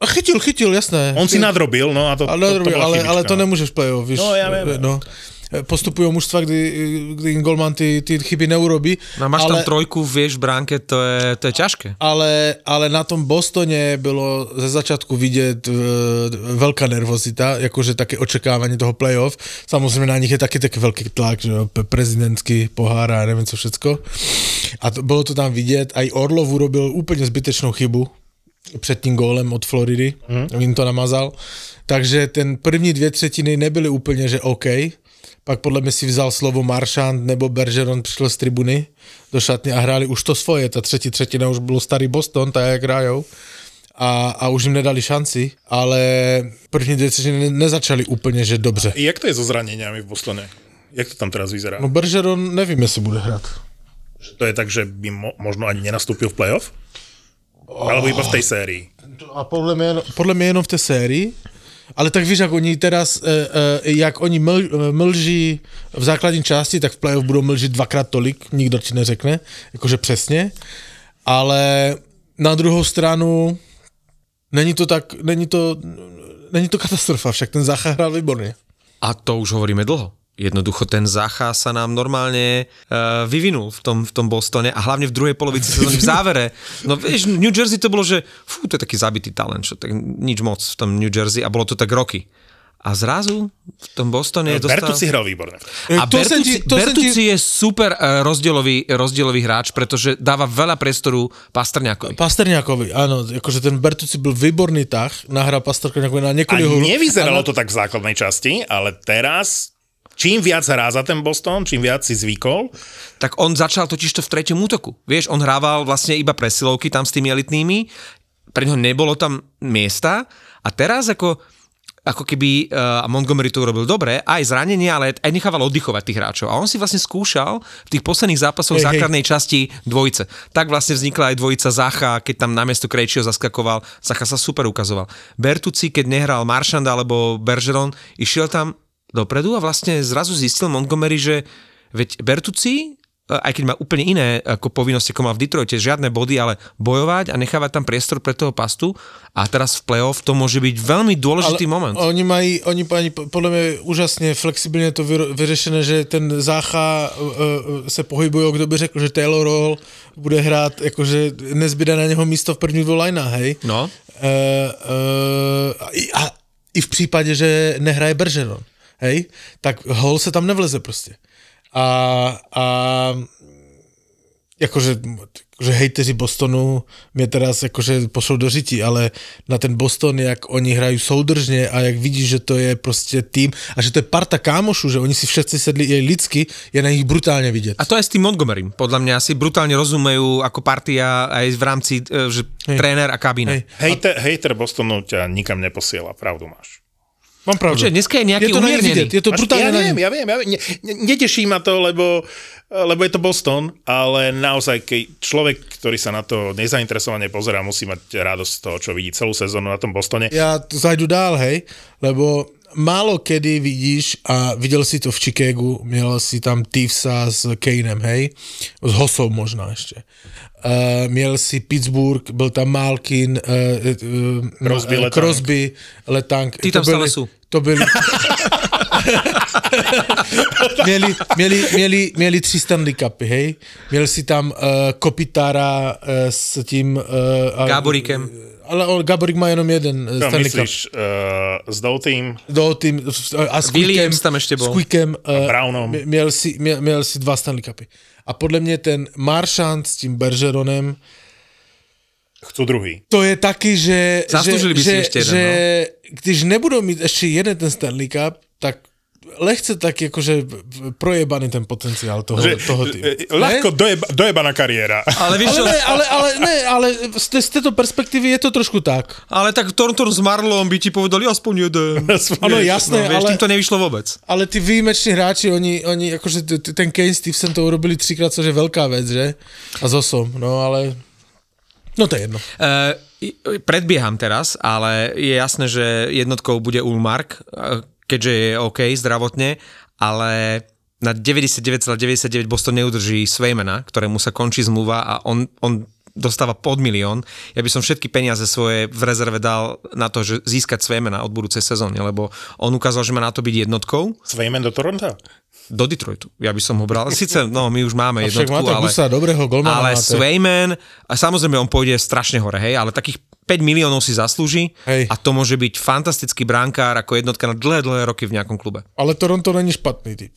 A chytil, chytil, jasné. On si nadrobil, no a to, ale, to, to, bola ale, chybička, ale to nemůžeš v playoff, víš. No, já vím. No. Postupujú mužstva, kdy, kdy Golman ty, ty chyby neurobí. No, máš ale, tam trojku, vieš, v bránke, to je, to je ťažké. ale, ale na tom Bostone bylo ze začátku vidět uh, velká nervozita, jakože také očekávání toho playoff. Samozřejmě na nich je taky taky velký tlak, že prezidentský pohár a nevím co všecko. A to, bylo to tam vidět. A i Orlov urobil úplně zbytečnou chybu před tím gólem od Floridy. Hmm. Jim to namazal. Takže ten první dvě třetiny nebyly úplně, že OK. Pak podle mě si vzal slovo Marchand nebo Bergeron přišel z tribuny do šatny a hráli už to svoje. Ta třetí třetina už byl starý Boston, tak jak hrajou. A, a už jim nedali šanci, ale první dvě třetiny ne- nezačali úplně, že dobře. Jak to je so zraneniami v Bostone? Jak to tam teraz vyzerá? No Bergeron nevím, jestli bude hrát. To je tak, že by mo- možno ani nenastúpil v playoff? Alebo iba v tej sérii? A podle mě, podle mě jenom v té sérii, ale tak víš, jak oni teraz, e, e, jak oni ml, e, mlží v základní části, tak v playoff budou mlžit dvakrát tolik, nikdo ti neřekne, jakože přesně, ale na druhou stranu není to tak, není to, není to katastrofa, však ten Zacha hrál výborně. A to už hovoríme dlho. Jednoducho ten Zacha sa nám normálne uh, vyvinul v tom, v tom Bostone a hlavne v druhej polovici sezóny v závere. No vieš, New Jersey to bolo, že fú, to je taký zabitý talent, čo, tak nič moc v tom New Jersey a bolo to tak roky. A zrazu v tom Bostone dostal... Bertucci hral výborne. E, A to Bertucci, ti- to Bertucci ti- je super uh, rozdielový, rozdielový hráč, pretože dáva veľa priestoru Pastrňákovi. Pasterňákovi, áno, akože ten Bertuci byl výborný tah, nahrál Pasterňákovi na A niekoľko... nevyzeralo to tak v základnej časti, ale teraz čím viac hrá za ten Boston, čím viac si zvykol, tak on začal totiž to v treťom útoku. Vieš, on hrával vlastne iba presilovky tam s tými elitnými, pre neho nebolo tam miesta a teraz ako ako keby uh, Montgomery to urobil dobre, aj zranenie, ale aj nechával oddychovať tých hráčov. A on si vlastne skúšal v tých posledných zápasoch Hej, hej. základnej časti dvojice. Tak vlastne vznikla aj dvojica Zacha, keď tam namiesto Krejčího zaskakoval. Zacha sa super ukazoval. Bertucci, keď nehral Marchand alebo Bergeron, išiel tam dopredu a vlastne zrazu zistil Montgomery, že veď Bertucci, aj keď má úplne iné ako povinnosti, ako mal v Detroite, žiadne body, ale bojovať a nechávať tam priestor pre toho pastu a teraz v playoff to môže byť veľmi dôležitý moment. Oni mají, oni mají podle mě úžasně flexibilně to vyřešené, že ten Zácha uh, se pohybuje, kdo by řekl, že Taylor Hall bude hrát, jakože nezbyde na něho místo v první dvou linách, hej? No. Uh, uh, a, i- a i v případě, že nehraje Bergeron, hej, tak Hall se tam nevleze prostě. A, a jakože, že hejteři Bostonu mě teraz jakože pošlou do řití, ale na ten Boston, jak oni hrají soudržně a jak vidíš, že to je prostě tým a že to je parta kámošů, že oni si všetci sedli i lidsky, je na nich brutálně vidět. A to aj s tým Montgomerym. Podľa mňa si brutálne rozumejú ako partia aj v rámci e, že Hej. tréner a kabína. Hej. hejter, hejter Bostonu ťa nikam neposiela, pravdu máš. Mám pravdu. Počkaj, dneska je nejaký je to umiernený. je to brutálně ja viem, ja viem, ja viem. Ne, ne, neteší ma to, lebo, lebo je to Boston, ale naozaj, keď človek, ktorý sa na to nezainteresovane pozerá, musí mať radosť z toho, čo vidí celú sezónu na tom Bostone. Já to zajdu dál, hej, lebo málo kedy vidíš, a viděl si to v Chicagu, měl si tam Tivsa s Kanem, hej, s Hosou možná ještě. Uh, měl si Pittsburgh, byl tam Malkin, uh, uh, Crosby, uh. Crosby. Tí tam to byli, stále sú. To byli, mieli, mieli, mieli, mieli tři Stanley Cupy, hej? Měl si tam uh, Kopitára uh, s tím... Uh, Gáboríkem. Ale on, Gaborik má jenom jeden Čo Stanley Cup. myslíš, uh, s Doutým? Do tým, a s Quickem, tam ešte bol. S Quickem, uh, Brownom. m- Měl si, měl, měl si dva Stanley Cupy. A podle mě ten Marchand s tím Bergeronem, Chcú druhý. to je taky, že, Zaslúžili že, by si že, ešte jeden, že když nebudou mít ještě jeden ten Stanley Cup, tak lehce tak jakože projebaný ten potenciál toho, Že, toho týmu. e, ľahko dojeba, dojebaná kariéra. Ale vieš Ale ne, ale, ale, ne, ale z, té- z této perspektivy je to trošku tak. ale tak Toronto s Marlom by ti povedali aspoň jeden. Ano, No, jasné, vieš, ale, tým to nevyšlo vôbec. ale ty výjimeční hráči, oni, oni akože ten Kane Stevenson to urobili třikrát, což je veľká vec, že? A s osom, no ale... No to je jedno. Uh, predbieham teraz, ale je jasné, že jednotkou bude Ulmark, keďže je OK zdravotne, ale na 99,99 Boston neudrží Sveymana, ktorému sa končí zmluva a on, on dostáva pod milión. Ja by som všetky peniaze svoje v rezerve dal na to, že získať Sveymana od budúcej sezóny, lebo on ukázal, že má na to byť jednotkou Svejmen do Toronto? do Detroitu. Ja by som ho bral. Sice, no, my už máme jednotku, ale... Gusa, dobrého golmana Ale máte. Swayman, a samozrejme on pôjde strašne hore, hej, ale takých 5 miliónov si zaslúži Hej. a to môže byť fantastický bránkár ako jednotka na dlhé, dlhé roky v nejakom klube. Ale Toronto není špatný typ.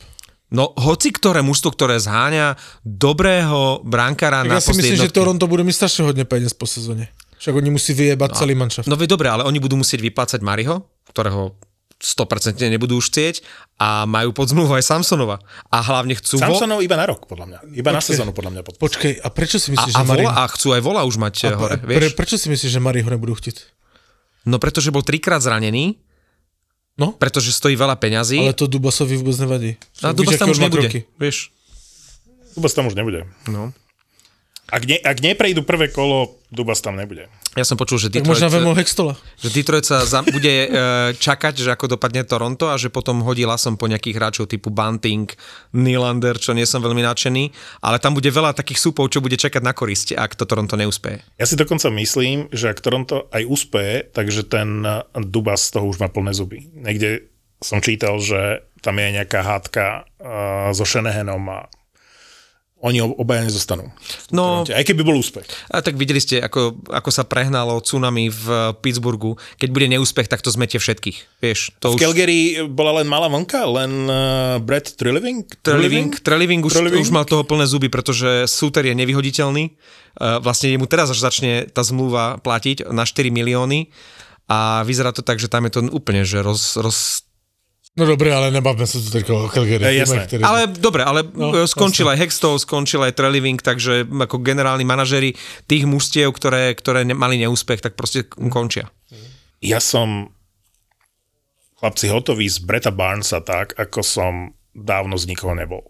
No, hoci ktoré mužstvo, ktoré zháňa dobrého brankára Tak na ja si myslím, že jednotky. Toronto bude mít strašne hodne peniaz po sezóne. Však oni musí vyjebať celý manšaft. No veď dobre, ale oni budú musieť vyplácať Mariho, ktorého 100% nebudú už chcieť a majú pod zmluvu aj Samsonova. A hlavne chcú... vo- Samsonov iba na rok, podľa mňa. Iba na Počkej. sezónu, podľa mňa. Pod... Počkej, a prečo si a, myslíš, a, že Mari... vola, a chcú aj vola už mať a hore, pre, vieš? prečo si myslíš, že Mari ho nebudú chtieť? No pretože bol trikrát zranený, No, pretože stojí veľa peňazí. ale to Dubasovi vôbec nevadí. a Však Dubas tam už nebude, kroky. vieš. Dubas tam už nebude. No. Ak, ne, ak neprejdú prvé kolo, Dubas tam nebude. Ja som počul, že Detroit, možno Hextola. že Detroit sa za, bude e, čakať, že ako dopadne Toronto a že potom hodí lasom po nejakých hráčov typu Bunting, Nylander, čo nie som veľmi nadšený, ale tam bude veľa takých súpov, čo bude čakať na korisť, ak to Toronto neúspeje. Ja si dokonca myslím, že ak Toronto aj úspeje, takže ten Dubas z toho už má plné zuby. Niekde som čítal, že tam je nejaká hádka uh, so Shanahanom a oni ob- obaja nezostanú. No, Aj keby bol úspech. a tak videli ste, ako, ako sa prehnalo tsunami v Pittsburghu. Keď bude neúspech, tak to zmetie všetkých. Vieš, to V už... Calgary bola len malá vlnka, len uh, Brett Treliving? Treliving, Treliving už, Treliving? už mal toho plné zuby, pretože Suter je nevyhoditeľný. Uh, vlastne mu teraz až začne tá zmluva platiť na 4 milióny a vyzerá to tak, že tam je to úplne, že roz, roz No dobre, ale nebavme sa tu teď o Calgary. E, týmech, jasné. ktoré- ale dobre, ale No, no, skončil aj Hextol, skončil aj Treliving, takže ako generálni manažeri tých mužstiev, ktoré, ktoré ne, mali neúspech, tak proste končia. Ja som chlapci hotový z Breta Barnesa tak, ako som dávno z nikoho nebol.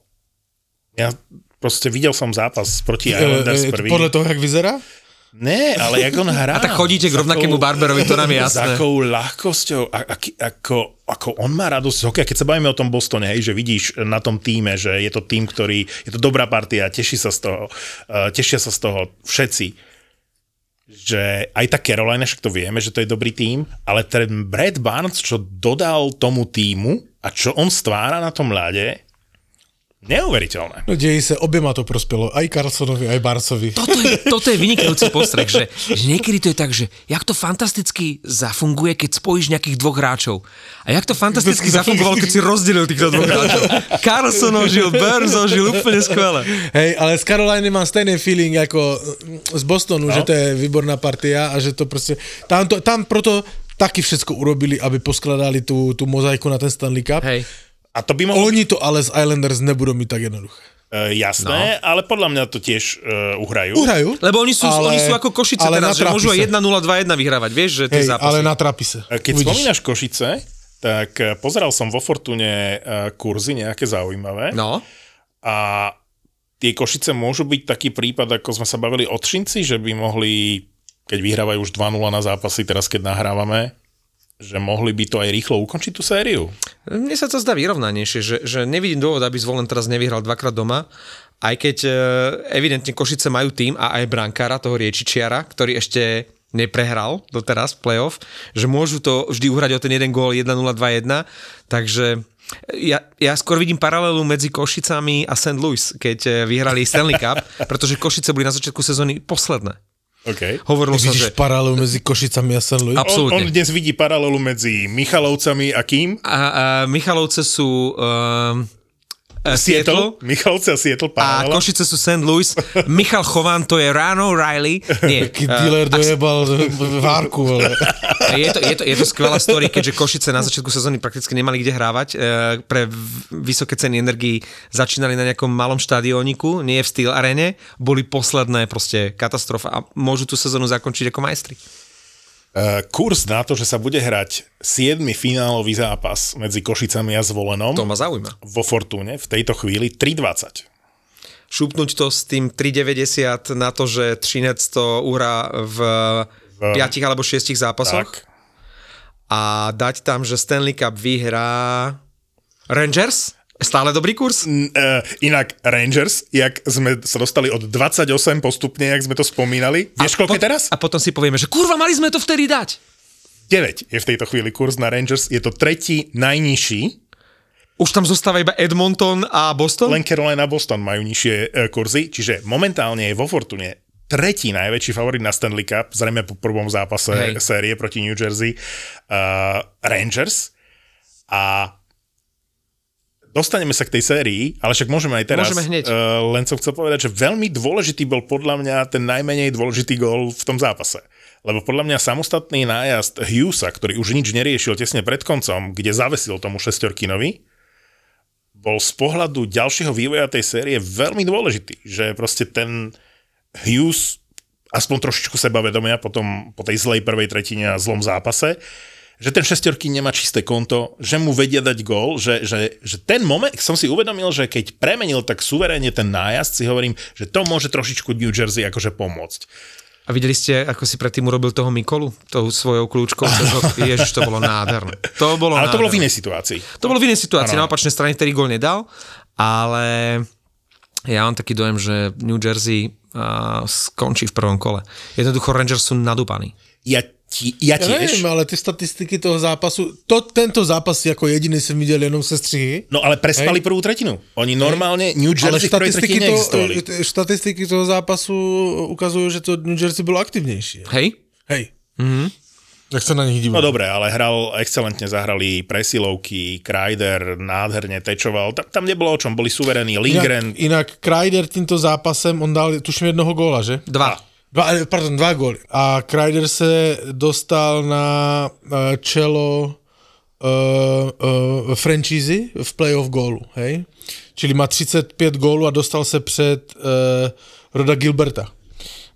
Ja proste videl som zápas proti E, Islanders e, prvý. Podľa toho, jak vyzerá? Ne, ale jak on hrá. A tak chodíte k rovnakému barberovi, to nám je S jasné. akou ľahkosťou, a, aký, ako, ako on má radosť z hokeja. Keď sa bavíme o tom Bostone, hej, že vidíš na tom týme, že je to tým, ktorý, je to dobrá partia, teší sa z toho, uh, tešia sa z toho všetci. Že aj tá Carolina, však to vieme, že to je dobrý tým, ale ten Brad Barnes, čo dodal tomu týmu a čo on stvára na tom ľade, neuveriteľné. No dejí sa, obema to prospelo. Aj Carlsonovi, aj Barsovi. Toto je, toto je vynikajúci postrek, že, že niekedy to je tak, že jak to fantasticky zafunguje, keď spojíš nejakých dvoch hráčov. A jak to fantasticky zafungovalo, keď si rozdelil týchto dvoch hráčov. Carlson ožil, Burns ožil, úplne skvelé. Hej, ale z Caroliny mám stejný feeling ako z Bostonu, no. že to je výborná partia a že to proste... Tam, to, tam proto taky všetko urobili, aby poskladali tú, tú mozaiku na ten Stanley Cup. Hej. A to by mohlo Oni to ale z Islanders nebudú mať tak jednoduché. Uh, jasné, no. ale podľa mňa to tiež uh, uhrajú. Uhrajú. Lebo oni sú, ale, oni sú ako Košice ale teraz, že môžu aj sa. 1-0, 2-1 vyhrávať, vieš, že tie Hej, zápasy. ale natrapi sa. Keď Uvidíš. spomínaš Košice, tak eh, pozeral som vo Fortune eh, kurzy nejaké zaujímavé No, a tie Košice môžu byť taký prípad, ako sme sa bavili od Šinci, že by mohli, keď vyhrávajú už 2-0 na zápasy, teraz keď nahrávame, že mohli by to aj rýchlo ukončiť tú sériu. Mne sa to zdá vyrovnanejšie, že, že nevidím dôvod, aby Zvolen teraz nevyhral dvakrát doma, aj keď e, evidentne Košice majú tým a aj brankára, toho Riečičiara, ktorý ešte neprehral doteraz v playoff, že môžu to vždy uhrať o ten jeden gól 1-0, 2-1, takže Ja, ja skôr vidím paralelu medzi Košicami a St. Louis, keď eh, vyhrali Stanley Cup, pretože Košice boli na začiatku sezóny posledné. Okay. Hovorilo sa, Vidíš že... paralelu medzi Košicami a? A- Absolútne. On, on dnes vidí paralelu medzi Michalovcami a kým? A, a Michalovce sú um, Seattle Michalovce a Seattle a. Košice sú St. Louis. Michal Chovan to je Rano Riley. Nie, Taký dealer dojebal várku, ale... je to, je, to, je to skvelá story, keďže Košice na začiatku sezóny prakticky nemali kde hrávať. E, pre vysoké ceny energii začínali na nejakom malom štadióniku, nie v Steel arene, boli posledné proste katastrofa a môžu tú sezónu zakončiť ako majstri. Uh, kurz na to, že sa bude hrať 7. finálový zápas medzi Košicami a Zvolenom To ma zaujíma. vo Fortúne v tejto chvíli 3,20. Šupnúť to s tým 3,90 na to, že Třinec to uhrá v, V- 5 alebo 6 zápasoch Tak. a dať tam, že Stanley Cup vyhrá Rangers? Stále dobrý kurz? N- Uh, inak Rangers, jak sme sa dostali od 28 postupne, jak sme to spomínali. Vieš, koľko je teraz? A potom si povieme, že kurva, mali sme to vtedy dať. 9 je v tejto chvíli kurz na Rangers. Je to tretí najnižší. Už tam zostáva iba Edmonton a Boston? Len Carolina a Boston majú nižšie e, kurzy, čiže momentálne je vo Fortune tretí najväčší favorit na Stanley Cup, zrejme po prvom zápase Hej. série proti New Jersey uh, Rangers. A dostaneme sa k tej sérii, ale však môžeme aj teraz. Môžeme hneď. Uh, len som chcel povedať, že veľmi dôležitý bol podľa mňa ten najmenej dôležitý gól v tom zápase. Lebo podľa mňa samostatný nájazd Hughesa, ktorý už nič neriešil tesne pred koncom, kde zavesil tomu šestorkinovi, bol z pohľadu ďalšieho vývoja tej série veľmi dôležitý. Že proste ten Hughes aspoň trošičku sebavedomia potom po tej zlej prvej tretine a zlom zápase, že ten šestorky nemá čisté konto, že mu vedia dať gól, že, že, že ten moment, som si uvedomil, že keď premenil tak suverénne ten nájazd, si hovorím, že to môže trošičku New Jersey akože pomôcť. A videli ste, ako si predtým urobil toho Mikolu? Tou svojou kľúčkou hok? Ježiš, to bolo nádherné. To bolo Ale to bolo v nádherné. inej situácii. To bolo v inej situácii, Áno. na opačnej strane, ktorý gól nedal, ale ja mám taký dojem, že New Jersey uh, skončí v prvom kole. Jednoducho Rangers sú nadúpaní. Ja, ti, ja Ja neviem, ale ty statistiky toho zápasu, to, tento zápas ako jediný som videl jenom se střihy. no ale prespali prvú tretinu. Oni normálne New Ale Jersey štatistiky, tretine to, neexistovali. e, štatistiky toho zápasu ukazujú, že to New Jersey bylo aktivnější. Hej? Hej. Mm-hmm. Jak sa na nich No díval? dobre, ale hral, excelentne zahrali presilovky, Kreider nádherne tečoval, tam, tam nebolo o čom, boli suverení, Lindgren, Inak, inak Kreider týmto zápasem, on dal tuším jednoho góla, že? Dva. Dva, eh, pardon, dva góly. A Kreider se dostal na eh, čelo uh, uh, franchízy v playoff gólu, hej? Čili má 35 gólů a dostal se před uh, Roda Gilberta.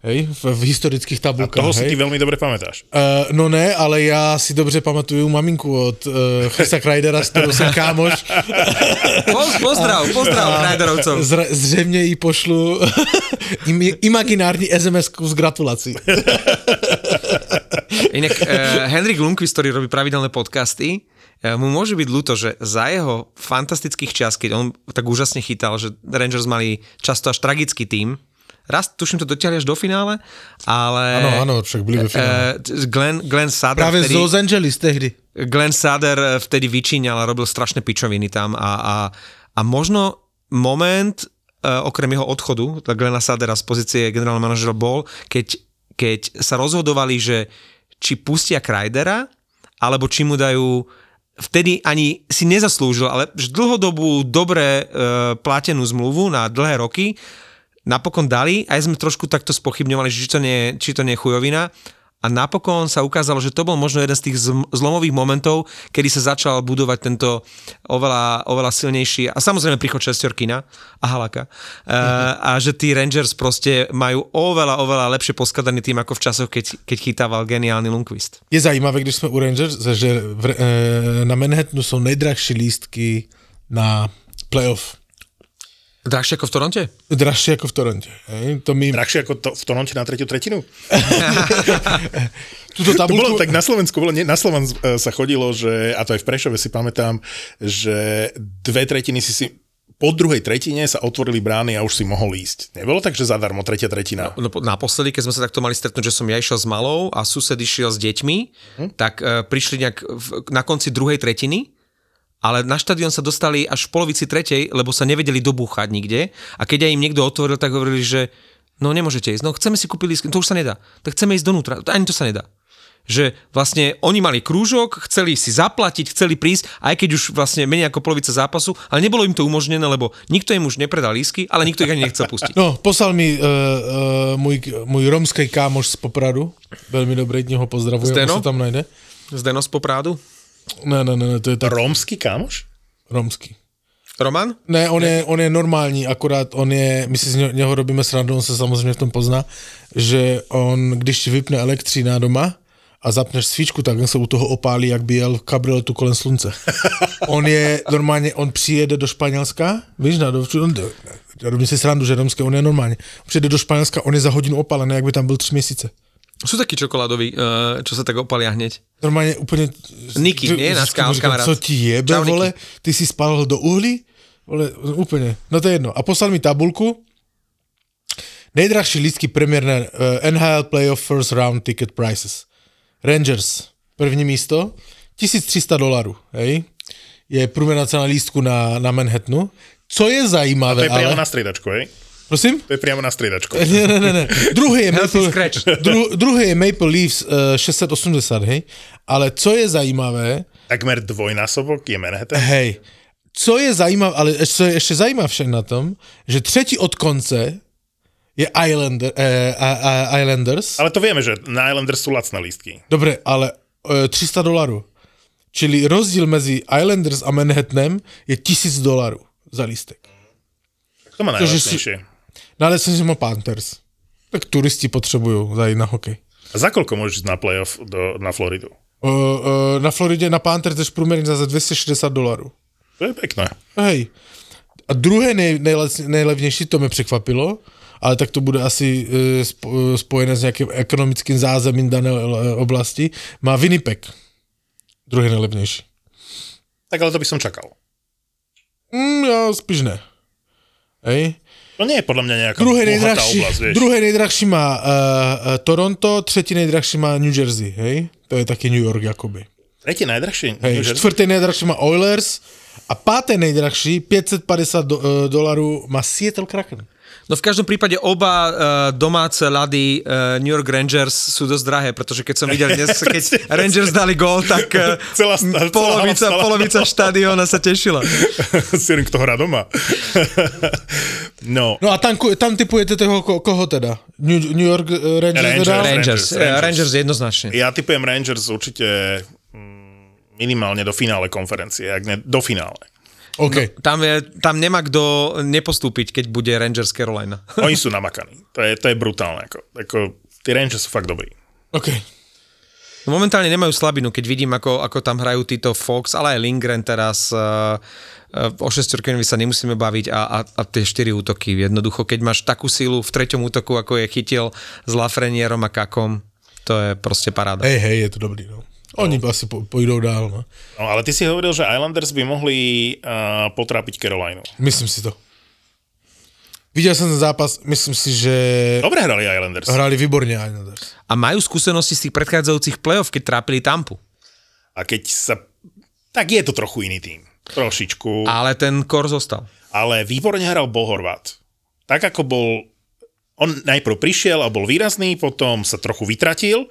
Hej, v, v historických tabulkách. toho si hej. ty veľmi dobre pamätáš. Uh, no ne, ale já si dobře pamatuju maminku od uh, Chrisa Kreidera, s kterou jsem kámoš. Poz, pozdrav, pozdrav Kreiderovcov. Zre, zřejmě jí pošlu im, imaginární sms z gratulací. Inak uh, Henrik Lundqvist, ktorý robí pravidelné podcasty, mu môže byť ľúto, že za jeho fantastických čas, keď on tak úžasne chytal, že Rangers mali často až tragický tím, raz tuším to dotiahli až do finále, ale... Ano, ano, však byli ve finále. Uh, Glenn, Glenn Sutter Právě vtedy, z Los Angeles tehdy. Glenn Sutter eh, vtedy vyčíňal a robil strašné pičoviny tam a, a, a možno moment, okrem jeho odchodu, tak Glena Suddera z pozície generálneho manažera bol, keď, keď sa rozhodovali, že či pustia Kreidera, alebo či mu dajú vtedy ani si nezaslúžil, ale dlhodobú, dobre e, platenú zmluvu na dlhé roky napokon dali, aj sme trošku takto spochybňovali, že či to nie, či to nie je chujovina a napokon sa ukázalo, že to bol možno jeden z tých zlomových momentov, kedy sa začal budovať tento oveľa, oveľa silnejší a samozrejme príchod Šestorkina a Halaka uh, a že tí Rangers proste majú oveľa, oveľa lepšie poskladaný tým ako v časoch, keď, keď chytával geniálny Lundqvist. Je zajímavé, když jsme u Rangers, že v, e, na Manhattanu jsou nejdražší lístky na playoff. Drahšie ako v Toronte? Dražší jako v Torontě. Hej? To mi, Drahšie ako to, v Toronte na tretiu tretinu? tuto To bolo tabulku, tak na Slovensku, bolo, nie, na Slovan e, sa chodilo, že, a to aj v Prešove si pamätám, že dve tretiny si si po druhej tretine sa otvorili brány a už si mohol ísť. Nebolo tak, že zadarmo tretia tretina. No, po- naposledy, keď sme sa takto mali stretnúť, že som ja išiel s malou a sused išiel s deťmi, hm? tak uh, prišli nejak v, na konci druhej tretiny ale na štadión sa dostali až v polovici tretej, lebo sa nevedeli dobúchať nikde a keď aj im niekto otvoril, tak hovorili, že no nemôžete ísť, no chceme si kúpiť lístky, to už sa nedá, tak chceme ísť donútra, ani to sa nedá. Že vlastne oni mali krúžok, chceli si zaplatiť, chceli prísť, aj keď už vlastne menej ako polovica zápasu, ale nebolo im to umožnené, lebo nikto im už nepredal lístky, ale nikto ich ani nechcel pustiť. No, poslal mi uh, uh, môj, môj romský kámoš z Popradu, veľmi dobrý, dnes ho pozdravujem, Zdeno? sa tam najde. Zdeno z Poprádu? Ne, ne, ne, ne, to je tak Rómsky kamoš? romský. Roman? Ne, on je, on je normální, akorát on je, my si z něho- robíme srandu, on se samozřejmě v tom pozná, že on, když vypne elektřina doma a zapneš svíčku, tak on se u toho opálí, jak by jel kabrioletu kolem slunce. On je normálně, on přijede do Španělska, víš, na do, on, já robím si srandu, že romské, on je normálně. Přijede do Španělska, on je za hodinu opálený, jak by tam byl tři měsíce. Sú takí čokoládoví, eh, čo sa tak opalia hneď. Normálně úplně... Niky, nie? Náš kamarát. Co ti jebe, Čau, Niky. vole? Ty si spal do uhlí? Vole, úplně. No to je jedno. A poslal mi tabulku. Nejdražší lístky premiérné uh, NHL Playoff First Round Ticket Prices. Rangers, první místo, 1300 dolarů, hej? Je průměrná cena lístku na, na Manhattanu. Co je To zajímavé, je priamo ale... na striedačku, hej? Prosím? To je priamo na striedačku. Ne, ne, ne, ne. Druhý je Maple, dru, druhý je Maple Leafs uh, 680, hej? Ale co je zajímavé, Takmer dvojnásobok je Manhattan. hej, co je zajímavé, ale co je ještě zajímavšie na tom, že třetí od konce je Islander, eh, a, Islanders. Ale to vieme, že na Islanders sú lacné lístky. Dobre, ale eh, 300 dolarů. Čili rozdíl mezi Islanders a Manhattanem je 1000 dolarů za lístek. To má najlacnejšie. No ale jsem má Panthers. Tak turisti potřebují zajít na hokej. A za koľko môžeš ísť na playoff do, na Floridu? Uh, uh, na Floridě na Panthers jdeš průměrně za 260 dolarů. To je pekné. Hej. A druhé nej, nejlec, nejlevnější, to mě překvapilo, ale tak to bude asi uh, spo, spojené s nějakým ekonomickým zázemím dané uh, oblasti, má Winnipeg. Druhý nejlevnější. Tak ale to by som čakal. Mm, já spíš ne. Hej. To nie je podľa mňa nejaká bohatá nejdrahší, oblasť, vieš. druhý nejdrahší má uh, uh, Toronto, třetí nejdrahší má New Jersey, hej? To je taky New York jakoby. Tretí najdrahší. Hej, New Jersey? má Oilers a páté nejdrahší, 550 do, uh, dolarů má Seattle Kraken. No v každom prípade oba uh, domáce ľady uh, New York Rangers sú dosť drahé, pretože keď som videl dnes, keď Rangers dali gól, tak uh, Celá sta- celá polovica, stala. polovica štadióna sa tešila. Sirink, kto hrá doma. No, No a tam, tam typujete toho, ko, koho teda? New, New York uh, Rangers, Rangers. teda? Rangers, Rangers, Rangers, Rangers. Rangers jednoznačne. ja typujem Rangers určite mm, minimálne do finále konferencie, ak ne do finále. OK. Tam, je, tam nemá kto nepostúpiť, keď bude Rangers Carolina. Oni sú namakaní. To je, to je brutálne. Ako, ako, tí Rangers sú fakt dobrí. OK. No Momentálne nemajú slabinu, keď vidím, ako, ako tam hrajú títo Fox, ale aj Lindgren teraz. Uh, o šestorkenovi sa nemusíme baviť a, a, a tie štyri útoky. Jednoducho, keď máš takú sílu v treťom útoku, ako je chytil s Lafrenierom a Kakom, to je proste paráda. Hej, hej, je to dobrý, no. Oni asi po, pôjdou dál, no. No, ale ty si hovoril, že Islanders by mohli uh, potrápiť Carolinu. Myslím si to. Viděl jsem ten zápas, myslím si, že Dobre hrali Islanders. hráli výborně Islanders. A majú skúsenosti z tých predchádzajúcich play-off, keď trápili Tampu. A keď sa... Tak je to trochu iný tým. Trošičku. Ale ten kor zostal. ale výborne hral bol Horvát. Tak ako bol, on najprv prišiel a bol výrazný, potom sa trochu vytratil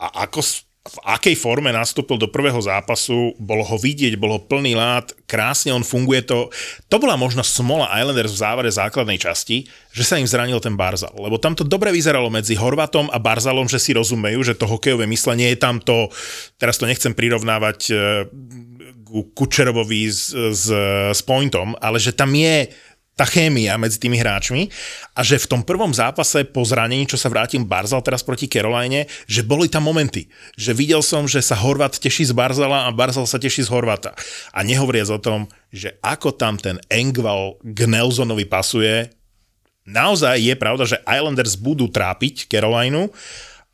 a ako, v akej forme nastúpil do prvého zápasu, bolo ho vidieť, bol ho plný lát, krásne on funguje to. To bola možno smola Islanders v závere základnej časti, že sa im zranil ten Barzal, lebo tam to dobre vyzeralo medzi Horvatom a Barzalom, že si rozumejú, že to hokejové myslenie je tam to, teraz to nechcem prirovnávať e, ku Kučerovovi s, s, s Pointom, ale že tam je tá chémia medzi tými hráčmi a že v tom prvom zápase po zranení, čo sa vrátim Barzal teraz proti Caroline, že boli tam momenty, že videl som, že sa Horvat teší z Barzala a Barzal sa teší z Horvata. A nehovoriac o tom, že ako tam ten Engval k Nelsonovi pasuje, naozaj je pravda, že Islanders budú trápiť Carolinu,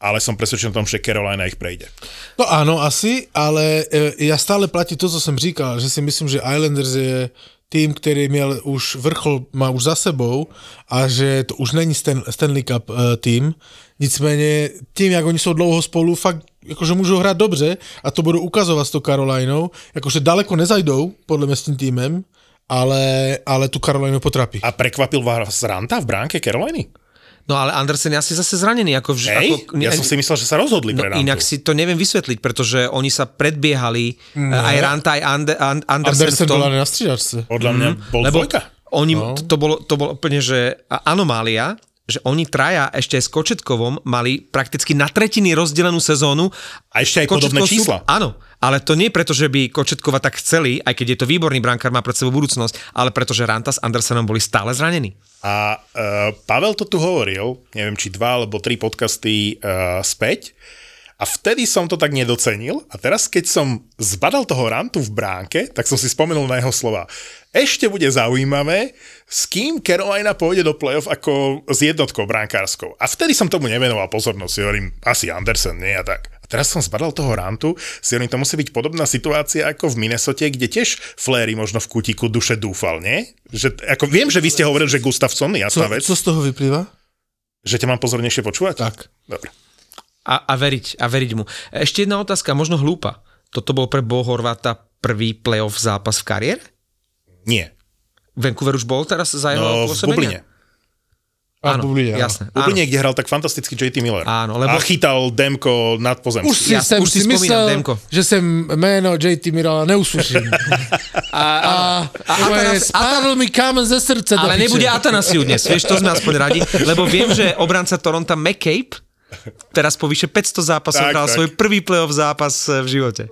ale som presvedčený o tom, že Carolina ich prejde. No ano, asi, ale e, já stále platí to, co jsem říkal, že si myslím, že Islanders je tým, který měl už vrchol, má už za sebou a že to už není Stan, Stanley Cup uh, tým. Nicméně tím, jak oni jsou dlouho spolu, fakt jakože můžou hrát dobře a to budou ukazovat s tou Carolinou, jakože daleko nezajdou, podle mě s tím týmem, ale, ale tu Carolinu potrapí. A prekvapil vás Ranta v bránke Caroliny? No ale Andersen je asi zase zranený. Ako vž- Hej, ako, ja som si myslel, že sa rozhodli No pre Rantu. inak si to neviem vysvetliť, pretože oni sa predbiehali, no. aj Ranta, aj Ande, And, Andersen, Andersen v tom, byla na střídačce. Podľa mňa bol lebo dvojka. oni, no. to, bolo, to bolo úplne, že anomália, že oni traja ešte aj s Kočetkovom mali prakticky na tretiny rozdelenú sezónu. A ešte aj podobné Kočetkov sú- čísla. Áno, ale to nie preto, že by Kočetkova tak chceli, aj keď je to výborný brankár, má pred sebou budúcnosť, ale preto, že Ranta s Andersenom boli stále zranení. A uh, Pavel to tu hovoril, neviem, či dva alebo tri podcasty uh, späť, a vtedy som to tak nedocenil a teraz, keď som zbadal toho Rantu v bránke, tak som si spomenul na jeho slova. Ešte bude zaujímavé, s kým Carolina pôjde do playoff ako s jednotkou bránkárskou. A vtedy som tomu nevenoval pozornosť. Hovorím, asi Andersen, nie a tak. A teraz som zbadal toho Rantu, si to musí byť podobná situácia ako v Minnesote, kde tiež Fléry možno v kutiku duše dúfal, nie? Že, ako, viem, že vy ste hovorili, že Gustafsson, Co, jasná vec. co z toho vyplýva? Že ťa mám pozornejšie počúvať? Tak. Dobre. A, a veriť, a veriť mu. Ešte jedna otázka, možno hlúpa. Toto bol pre Bo Horváta prvý playoff zápas v kariére? Nie. Vancouver už bol teraz za jeho No, v? Bubline. A Áno, Bubline, áno. jasné. Bubline, kde hral tak fantasticky JT Miller. Áno, lebo- A chytal Demko nad pozemský. Už si, Ja jsem už si myslel, Demko. že jsem jméno JT Mirala neuslyším. A, a, A, a Atanas- spadl mi kámen ze srdce. ale nebude Atanasiu dnes, vieš, to sme aspoň radi, lebo viem, že obranca Toronto McCabe teraz po vyše 500 zápasov hral svoj prvý playoff zápas v živote.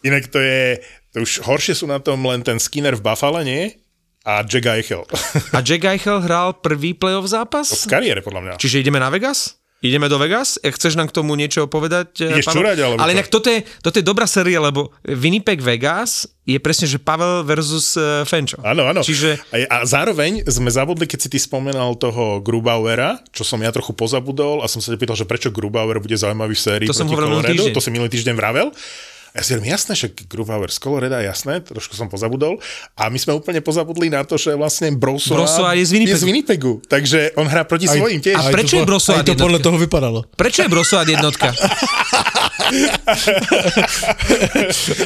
Inak to je, to už horšie sú na tom len ten Skinner v Buffalo, nie? A Jack Eichel. A Jack Eichel hral prvý playoff zápas? v kariére, podľa mňa. Čiže ideme na Vegas? Ideme do Vegas? E, Chceš nám k tomu niečo povedať? e, Ideš Pavel? čurať, alebo Ale inak toto je, toto je dobrá séria, lebo Winnipeg Vegas je presne, že Pavel versus uh, Fenčo. Áno, áno. Čiže A, a zároveň sme zabudli, keď si ty spomenal toho Grubauera, čo som ja trochu pozabudol a som sa ťa pýtal, že prečo Grubauer bude zaujímavý v sérii To som hovoril. To som minulý týždeň vravel. A ja si hovorím, jasné, že Grubauer z Colorado, jasné, trošku som pozabudol. A my sme úplne pozabudli na to, že vlastne Brosoa, Brosoa je z Winnipegu. je z Winnipegu. Takže on hrá proti svojim tiež. A prečo je Brosová Aj to podle toho vypadalo. prečo je Brosová jednotka?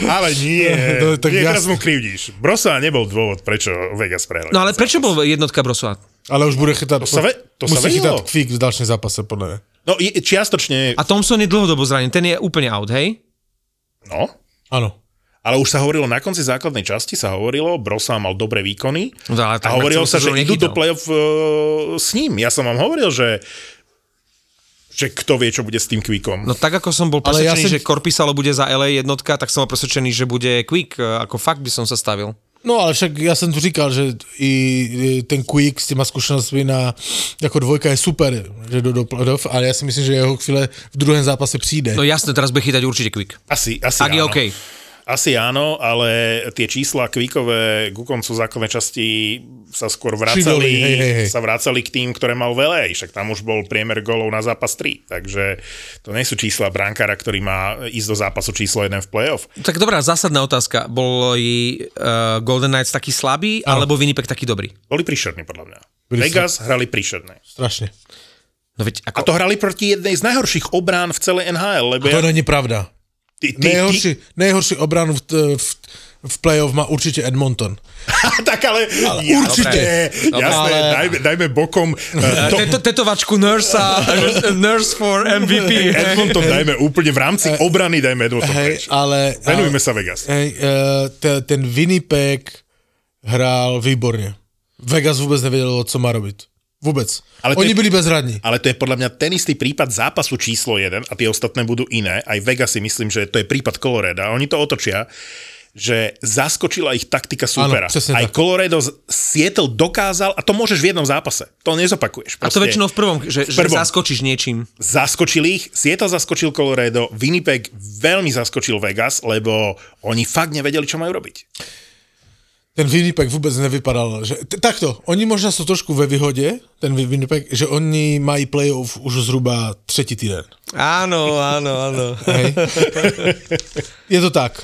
Ale nie, No, tak nie, teraz mu krivdíš. Brosoa nebol dôvod, prečo Vegas prehrali. No ale prečo bol jednotka Brosová? Ale už bude chytat, To sa ve- to sa musí vedelo. chytat kvík v dalším zápase, podle mě. No i- čiastočne, A Thompson je dlhodobo zranený, ten je úplne out, hej? No, Ano. ale už sa hovorilo na konci základnej časti, sa hovorilo, Brosa mal dobré výkony No, ale a hovorilo sa, že idú do play-off uh, s ním. Ja som vám hovoril, že že kto vie, čo bude s tým kvíkom. No tak ako som bol Ale ja presvedčený, som- že Korpisalo bude za LA jednotka, tak som bol presvedčený, že bude Quick, e, ako fakt by som sa stavil. No ale však já jsem tu říkal, že i ten Quick s těma zkušenostmi na, jako dvojka je super, že do, do playoff, ale já si myslím, že jeho chvíle v druhém zápase přijde. No jasne, teraz bude chytať určite Quick. Asi, asi Ak je áno. OK. Asi áno, ale tie čísla kvíkové ku koncu základnej časti sa skôr vracali, Šidoli, hej, hej, hej. sa vracali k tým, ktoré mal v LA, však tam už bol priemer golov na zápas 3, takže to nie sú čísla brankára, ktorý má ísť do zápasu číslo 1 v playoff. Tak dobrá, zásadná otázka. Boli uh, Golden Knights taký slabý, alebo Winnipeg taký dobrý? Boli príšerní podľa mňa. Byli Vegas hrali príšerné. Strašně. No veď A ako... to hrali proti jednej z najhorších obrán v celej NHL, lebo To ja, není pravda. Ty, ty, ty, Nejhorší, nejhorší obranu v, v, v playoff má určitě Edmonton. tak ale, ale určite. Jasné, jasné Ale- dajme, dajme bokom uh, to, Teto, tetovačku Nurse a Nurse for MVP. Edmonton dajme úplne v rámci obrany, dajme Edmonton Hej, preč. ale... Venujme sa Vegas. Hej, uh, te, ten Winnipeg hrál výborně. Vegas vůbec nevěděl, co má robit. Vůbec. Ale Oni je- byli bezradní. Ale to je podľa mňa ten istý prípad zápasu číslo 1 a tie ostatné budú iné. Aj Vegas si myslím, že to je prípad Colorado. A oni to otočia že zaskočila ich taktika supera. presne Aj tak. Colorado Seattle dokázal, a to môžeš v jednom zápase. To nezopakuješ. A to väčšinou v prvom, že, že prvom. zaskočíš niečím. Zaskočil ich, Seattle zaskočil Colorado, Winnipeg veľmi zaskočil Vegas, lebo oni fakt nevedeli, čo majú robiť. Ten Winnipeg vůbec nevypadal, že, t- takto, oni možná jsou trošku ve výhodě, ten Winnipeg, že oni mají playoff už zhruba třetí týden. Áno, áno, áno. Hej. Je to tak.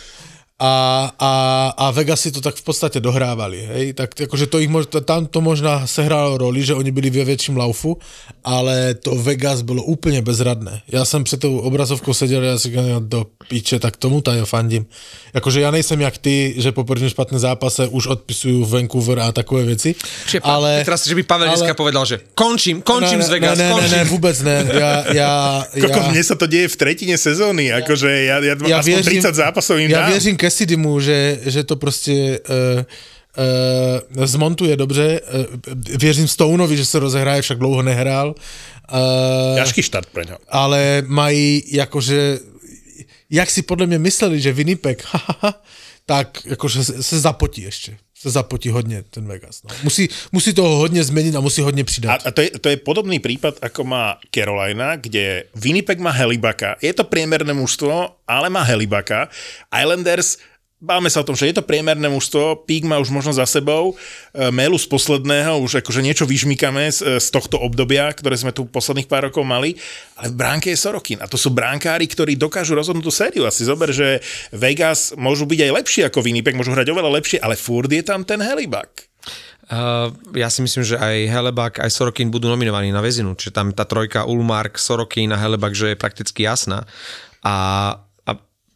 A, a, a Vegas si to tak v podstate dohrávali, hej, tak akože to ich mož, tam to možná sehralo roli, že oni byli ve väčším laufu, ale to Vegas bylo úplně bezradné. Já jsem před tou obrazovkou seděl a si říkal, do piče, tak tomu tady fandím. Jakože já nejsem jak ty, že po prvním špatném zápase už odpisujú Vancouver a takové věci, Čiže, ale... Teraz, že by Pavel ale- dneska povedal, že končím, končím ne, z Vegas, ne, ne, končím. ne, ne, vůbec ne. Ja, ja, Koko, ja, mne sa to deje v tretine sezóny, akože ja, ja, ja aspoň 30 zápasov im ja dám. věřím Cassidymu, že, že to prostě uh, uh, zmontuje dobře. Uh, věřím Stoneovi, že se rozehraje, však dlouho nehrál. Uh, Ťažký štart pre ňo. ale mají jakože, jak si podle mě mysleli, že Winnipeg, tak jakože se, se zapotí ještě. Se zapotí hodně ten Vegas. No. Musí, musí toho hodně změnit a musí hodně A, přidat. a to, je, to je podobný prípad, ako má Carolina, kde Winnipeg má Helibaka. Je to priemerné mužstvo, ale má Helibaka. Islanders Báme sa o tom, že je to priemerné mužstvo, Pík má už možno za sebou, e, Melu z posledného, už akože niečo vyžmykame z, z tohto obdobia, ktoré sme tu posledných pár rokov mali, ale v bránke je Sorokin a to sú bránkári, ktorí dokážu rozhodnúť tú sériu. A si zober, že Vegas môžu byť aj lepší ako Winnipeg, môžu hrať oveľa lepšie, ale furt je tam ten Helibak. Uh, ja si myslím, že aj Helebak, aj Sorokin budú nominovaní na väzinu, čiže tam tá trojka Ulmark, Sorokin a Helebak, že je prakticky jasná. A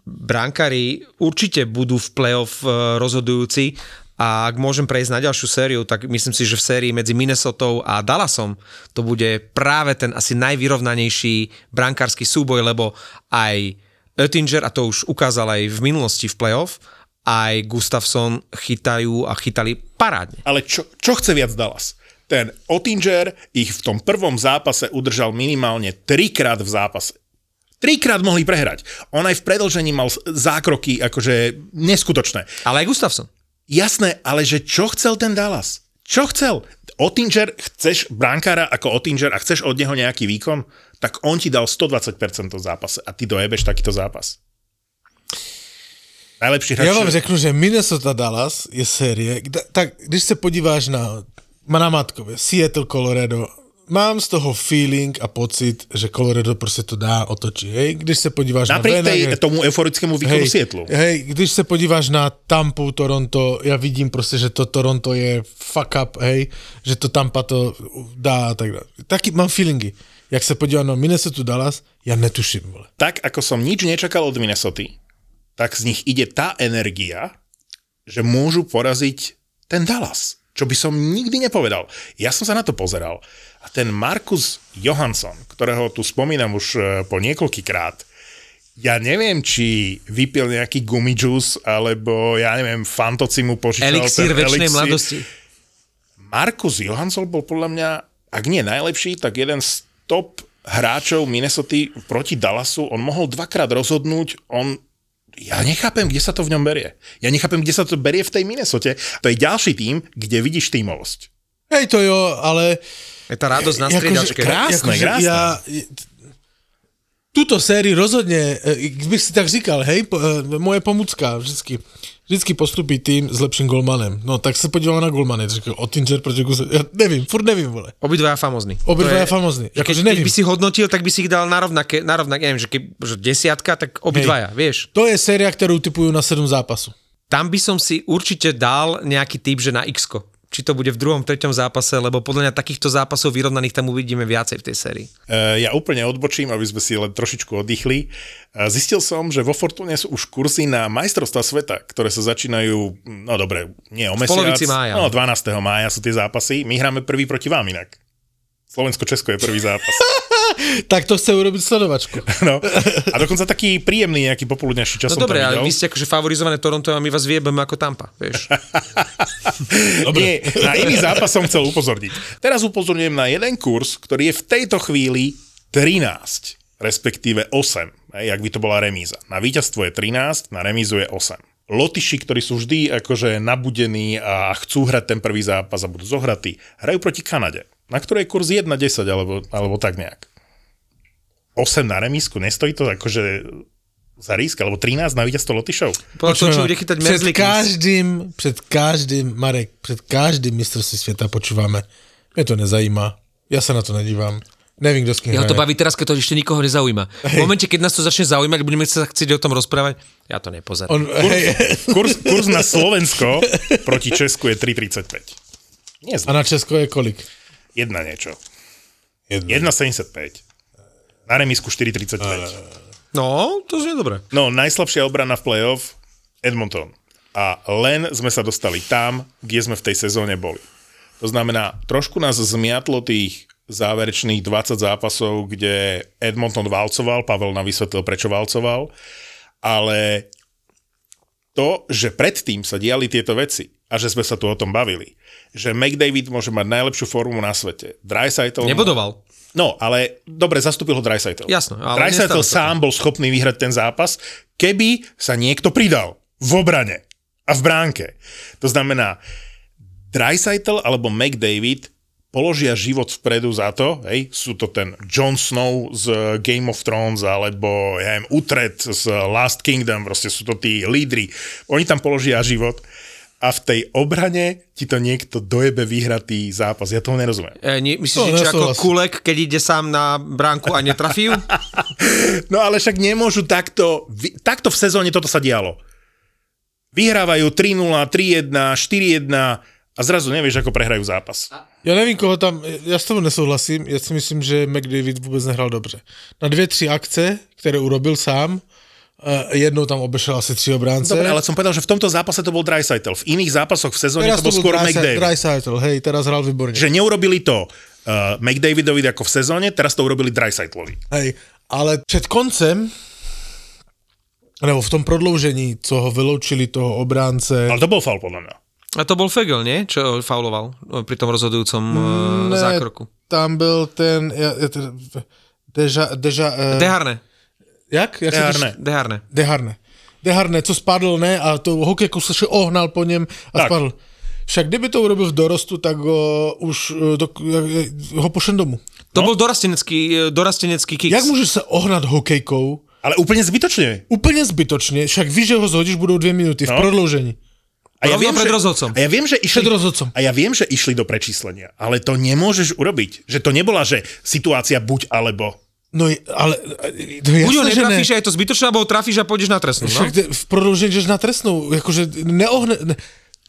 brankári určite budú v playoff uh, rozhodujúci a ak môžem prejsť na ďalšiu sériu, tak myslím si, že v sérii medzi Minnesotou a Dallasom to bude práve ten asi najvyrovnanejší brankársky súboj, lebo aj Oettinger, a to už ukázal aj v minulosti v playoff, aj Gustafsson chytajú a chytali parádne. Ale čo, čo chce viac Dallas? Ten Ottinger ich v tom prvom zápase udržal minimálne trikrát v zápase. Trikrát mohli prehrať. On aj v predlžení mal zákroky akože neskutočné. Ale aj Gustafsson. Jasné, ale že čo chcel ten Dallas? Čo chcel? Ottinger, chceš brankára ako Ottinger a chceš od neho nejaký výkon? Tak on ti dal 120% v zápase a ty dojebeš takýto zápas. Najlepší hráč. Já vám řeknu, že Minnesota Dallas je série, tak když se podíváš na, na matkově, Seattle, Colorado, mám z toho feeling a pocit, že Colorado prostě to dá, otočí, hej? Když se podíváš Napriek na tej, Venager- tomu euforickému výkonu Sietlu. Hej, když se podíváš na Tampu, Toronto, já vidím prostě, že to Toronto je fuck up, hej, že to Tampa to dá a tak dále. Taky mám feelingy. Jak se podívám na Minnesota Dallas, já netuším, vole. tak ako som nič nečakal od Minnesota, tak z nich ide tá energia, že môžu poraziť ten Dallas. Čo by som nikdy nepovedal. Ja som sa na to pozeral. A ten Markus Johansson, ktorého tu spomínam už e, po niekoľkýkrát, ja neviem, či vypil nejaký gumijus, alebo ja neviem, fantoci mu požičal Elixír ten elixír. mladosti. Markus Johansson bol podľa mňa, ak nie najlepší, tak jeden z top hráčov Minnesota proti Dallasu. On mohol dvakrát rozhodnúť, on ja nechápem, kde sa to v ňom berie. Ja nechápem, kde sa to berie v tej Minnesote. To je ďalší tým, kde vidíš tímovosť. Hej, to jo, ale Je tá radosť na Jakože striedačke. krásne, krásne. Ja, tuto sérii rozhodně, eh, bych si tak říkal, hej, po- eh, moje pomůcka vždycky, vždycky postupí tým s lepším golmanem. No, tak se podíval na golmany, říkal Ottinger proti Guse, ja nevím, furt nevím, vole. Obidvaja famozní. Obidvaja famózni. Keď, Akože keď nevím. by si hodnotil, tak by si ich dal na rovnaké, na rovnaké neviem, že, keď, že desiatka, tak obidvaja, vieš. To je séria, kterou typuju na 7 zápasů. Tam by som si určite dal nejaký typ, že na x či to bude v druhom, treťom zápase, lebo podľa mňa takýchto zápasov vyrovnaných tam uvidíme viacej v tej sérii. E, Ja úplne odbočím, aby sme si len trošičku oddychli. E, Zistil som, že vo Fortune sú už kurzy na majstrovstvá sveta, ktoré sa začínajú, no dobre, nie o mesiac. mája. No 12. mája sú tie zápasy. My hráme prvý proti vám inak. Slovensko-Česko je prvý zápas. Tak to chce urobiť sledovačku. No. A dokonca taký príjemný nejaký popoludňajší čas No dobre, ale vy ste akože favorizované Toronto a my vás viebeme ako Tampa, vieš. Nie, na iný zápas som chcel upozorniť. Teraz upozorňujem na jeden kurz, ktorý je v tejto chvíli 13, respektíve 8, hej, ak by to bola remíza. Na víťazstvo je 13, na remízu je 8. Lotyši, ktorí sú vždy akože nabudení a chcú hrať ten prvý zápas a budú zohratí, hrajú proti Kanade, na ktorej je kurz 1-10 alebo, alebo tak nejak. 8 na remízku, nestojí to akože za risk, alebo 13 na víťazstvo Lotyšov. Bude před Merzlik. každým, před každým, Marek, před každým mistrovství světa počúvame. Mě to nezajímá. Já se na to nedívám. Nevím, kdo s kým Jeho to baví teraz, keď to ešte nikoho nezaujíma. V momente, keď nás to začne zaujímať, budeme sa chcieť o tom rozprávať, ja to nepozerám. On, hej, Kurs, kurs na Slovensko proti Česku je 3,35. Nie a na Česko je kolik? Jedna niečo. Jedna. 1,75. Na remisku 4,35. No, to znie dobre. No, najslabšia obrana v playoff Edmonton. A len sme sa dostali tam, kde sme v tej sezóne boli. To znamená, trošku nás zmiatlo tých záverečných 20 zápasov, kde Edmonton valcoval, Pavel nám vysvetlil, prečo valcoval, ale to, že predtým sa diali tieto veci a že sme sa tu o tom bavili, že McDavid môže mať najlepšiu formu na svete. Dreisaitl... Nebodoval. No, ale dobre, zastúpil ho Dreisaitl. Jasno, ale Dreisaitl sám bol schopný vyhrať ten zápas, keby sa niekto pridal v obrane a v bránke. To znamená, Dreisaitl alebo McDavid položia život vpredu za to, hej, sú to ten Jon Snow z Game of Thrones, alebo ja neviem, Utrecht z Last Kingdom, proste sú to tí lídry. Oni tam položia život a v tej obrane ti to niekto dojebe vyhratý zápas. Ja tomu nerozumiem. E, nie, myslíš, To že ako. Kulek, keď ide sám na bránku a netrafí ju? No ale však nemôžu takto, takto v sezóne toto sa dialo. Vyhrávajú 3-0, 3-1, 4-1 a zrazu nevieš, ako prehrajú zápas. Já nevím, koho tam, já s tebou nesouhlasím, já si myslím, že McDavid vůbec nehrál dobře. Na dvě, tři akce, které urobil sám, eh, jednou tam obešel asi tři obránce. Dobre, ale som povedal, že v tomto zápase to bol Dreisaitl. V iných zápasoch v sezóne teraz to bol skôr McDavid. Dreisaitl, hej, teraz hrál výborně. Že neurobili to uh, McDavidovi ako v sezóne, teraz to urobili Dreisaitlovi. Hej, ale před koncem, nebo v tom prodloužení, co ho vyloučili toho obránce, Ale to bol faul podľa mňa. A to bol Fegel, nie? Čo fauloval e, pri tom rozhodujúcom ne, zákroku. tam byl ten, ja, ja, Deja, Deja, uh, Deharne. Jak? jak Deharne. Deharne. Deharne. Deharne, co spadl, ne? A to hokejku se še ohnal po něm a Tak. spadl. Však kdyby to urobil v dorostu, tak ho už eh, do, ho pošlem domů. To bol dorastenecký, e, dorastenecký kicks. Jak můžeš se ohnat hokejkou Ale úplne zbytočne. úplně zbytočně, však víš, že ho zhodíš, budou dvě minuty v No. prodloužení. A Rovno pred rozhodcom. A ja viem, že išli, Pred rozhodcom. A ja viem, že išli do prečíslenia, ale to nemôžeš urobiť. Že to nebola, že situácia buď alebo. No je- ale to je Buď ho jasné, že ne. netrafíš a je to zbytočné, alebo ho trafíš a pôjdeš na trestnú. No? Však v prodloužení jdeš na trestnou, jakože neohne... Ne,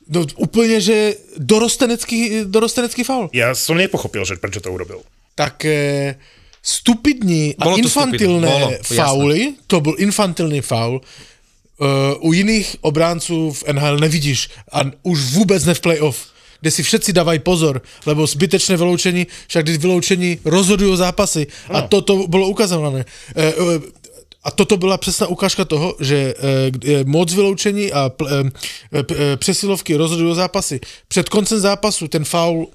no, úplně, že dorostenecký, dorostenecký faul. Ja som nepochopil, že prečo to urobil. tak eh, stupidní a Bolo infantilné bolo, jasné. fauly, to byl infantilní faul, uh, u jiných obránců v NHL nevidíš a už vůbec ne v playoff, kde si všetci dávají pozor, lebo zbytečné vyloučení, však když vyloučení rozhodují zápasy a No. toto bylo ukazované. Eh, eh, a toto byla přesná ukážka toho, že je moc vyloučení a přesilovky rozhodují zápasy. Před koncem zápasu ten faul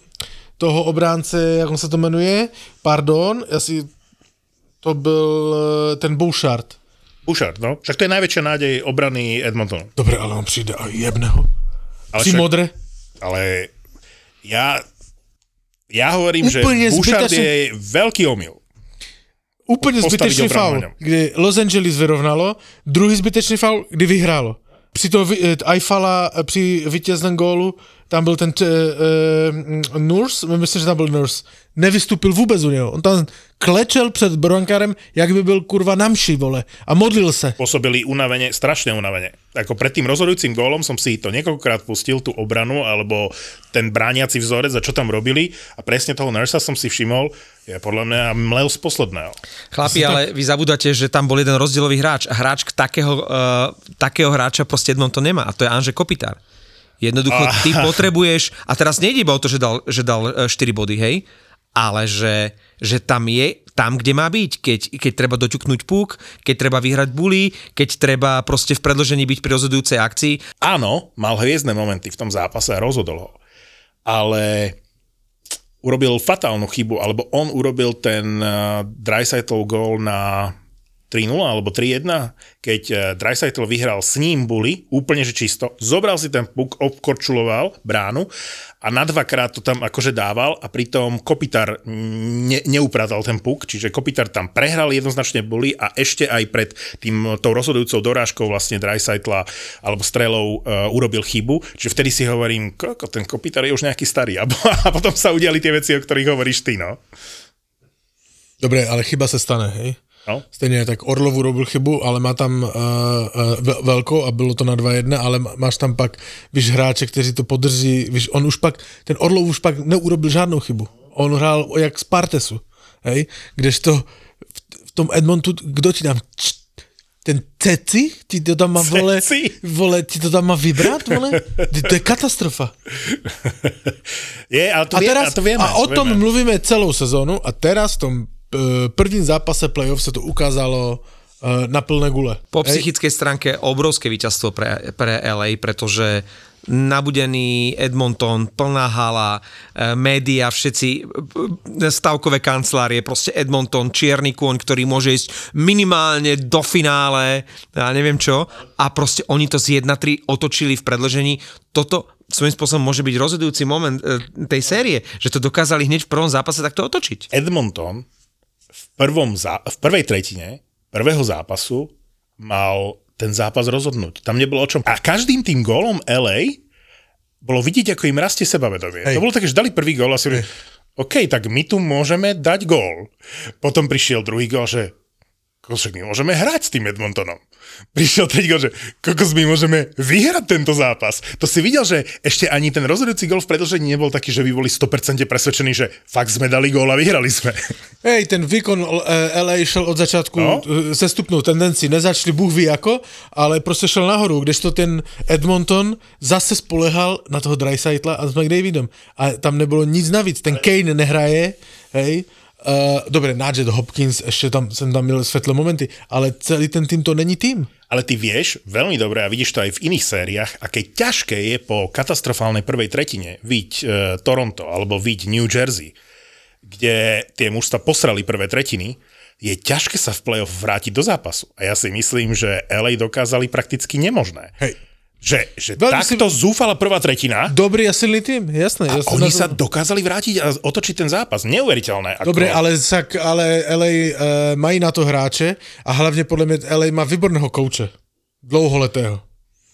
toho obránce, jak on se to jmenuje, pardon, asi to byl ten Bouchard. Bouchard, no. Však to je najväčšia nádej obrany Edmontonu. Dobre, ale on přijde a jebne ho. Ale, Při však, modre. Ale ja, ja hovorím, Úplne že Bouchard zbytočne- je veľký omyl. Postaviť zbytečný faul, kdy Los Angeles vyrovnalo, druhý zbytečný faul, kdy vyhrálo. Při toho vy- eh, Eifala eh, při vítězném gólu, tam byl ten t, uh, Nurse, myslím, že tam byl Nurse, nevystupil vůbec u něho. On tam klečel před brankárem, jak by byl kurva namši, vole, a modlil se. Pôsobili unavene, strašne unavene. Ako pred tým rozhodujúcim gólom som si to niekoľkokrát pustil, tú obranu, alebo ten brániaci vzorec, a čo tam robili. A presne toho Nursa som si všimol, je podľa mňa mlel z posledného. Chlapi, ale vy zabudáte, že tam bol jeden rozdielový hráč a hráč k takého, uh, takého hráča proste Edmonton nemá a to je Anže Kopitár. Jednoducho ty potrebuješ, a teraz nejde iba o to, že dal, že dal eh, 4 body, hej, ale že, že tam je, tam, kde má byť, keď, keď treba doťuknúť puk, keď treba vyhrať bully, keď treba proste v predložení byť pri rozhodujúcej akcii. Áno, mal hviezdne momenty v tom zápase a rozhodol ho. Ale urobil fatálnu chybu, alebo on urobil ten uh, Dreisaitl gól na 3-0 alebo 3-1, keď uh, Dreisaitl vyhral s ním bully, úplne že čisto, zobral si ten puk, obkorčuloval bránu a na dvakrát to tam akože dával a pritom Kopitar ne, neupratal ten puk, čiže Kopitar tam prehral jednoznačne bully a ešte aj pred tým tou rozhodujúcou dorážkou vlastne Dreisaitla alebo strelou uh, urobil chybu, čiže vtedy si hovorím, koko, ten Kopitar je už nejaký starý a, a potom sa udiali tie veci, o ktorých hovoríš ty, no. Dobre, ale chyba sa stane, hej? No. Stejně tak Orlovu robil chybu, ale má tam uh, uh, velkou a bylo to na 2-1, ale máš tam pak, víš, hráče, kteří to podrží, víš, on už pak, ten Orlov už pak neurobil žádnou chybu. On hrál jak z Partesu, hej? Kdežto v, tom Edmontu, kdo ti tam ten Ceci, ti to tam má, vole, Ceci? vole, ti to tam má vybrat, vole? To je katastrofa. Je, ale to, A, vie, teraz, a to vieme. a o to tom vieme. mluvíme celou sezónu a teraz v tom prvním zápase playoff sa to ukázalo e, na plné gule. Po psychickej stránke obrovské víťazstvo pre, pre LA, pretože nabudený Edmonton, plná hala, e, média, všetci, e, stavkové kancelárie, proste Edmonton, čierny kôň, ktorý môže ísť minimálne do finále, ja neviem čo, a proste oni to z 1-3 otočili v predlžení. Toto svojím spôsobom môže byť rozhodujúci moment tej série, že to dokázali hneď v prvom zápase takto otočiť. Edmonton prvom zá, v prvej tretine prvého zápasu mal ten zápas rozhodnúť. Tam nebolo o čom. A každým tým gólom LA bolo vidieť, ako im rastie sebavedomie. Hej. To bolo také, že dali prvý gól a si hovorili, OK, tak my tu môžeme dať gól. Potom prišiel druhý gól, že kokos, my môžeme hrať s tým Edmontonom. Prišiel gól, že kokos, my môžeme vyhrať tento zápas. To si videl, že ešte ani ten rozhodujúci gól v predlžení nebol taký, že by boli 100% presvedčení, že fakt sme dali gól a vyhrali sme. Hej, ten výkon e, LA šel od začátku No. no? se stupnou tendenci. Nezačali Bůh ví ako, ale prostě šel nahoru, kdežto ten Edmonton zase spolehal na toho Dreisaitla a s McDavidom. A tam nebylo nic navíc. Ten Kane nehraje, hej, Uh, dobre, Nugget Hopkins, ešte tam, som tam měl svetlé momenty, ale celý ten tým to není tým. Ale ty vieš veľmi dobre a vidíš to aj v iných sériách, aké ťažké je po katastrofálnej prvej tretine viť e, Toronto alebo viť New Jersey, kde tie mužstva posrali prvé tretiny, je ťažké sa v play-off vrátiť do zápasu. A ja si myslím, že LA dokázali prakticky nemožné. Hej. Že, že Veľmi si- takto zúfala prvá tretina Dobrý a silný tým, jasné. a jasné oni sa dokázali vrátiť a otočiť ten zápas. Neuveriteľné. Ako... Dobre, ale, sak, ale LA uh, mají na to hráče a hlavne podľa mňa LA má výborného kouče. Dlouholetého.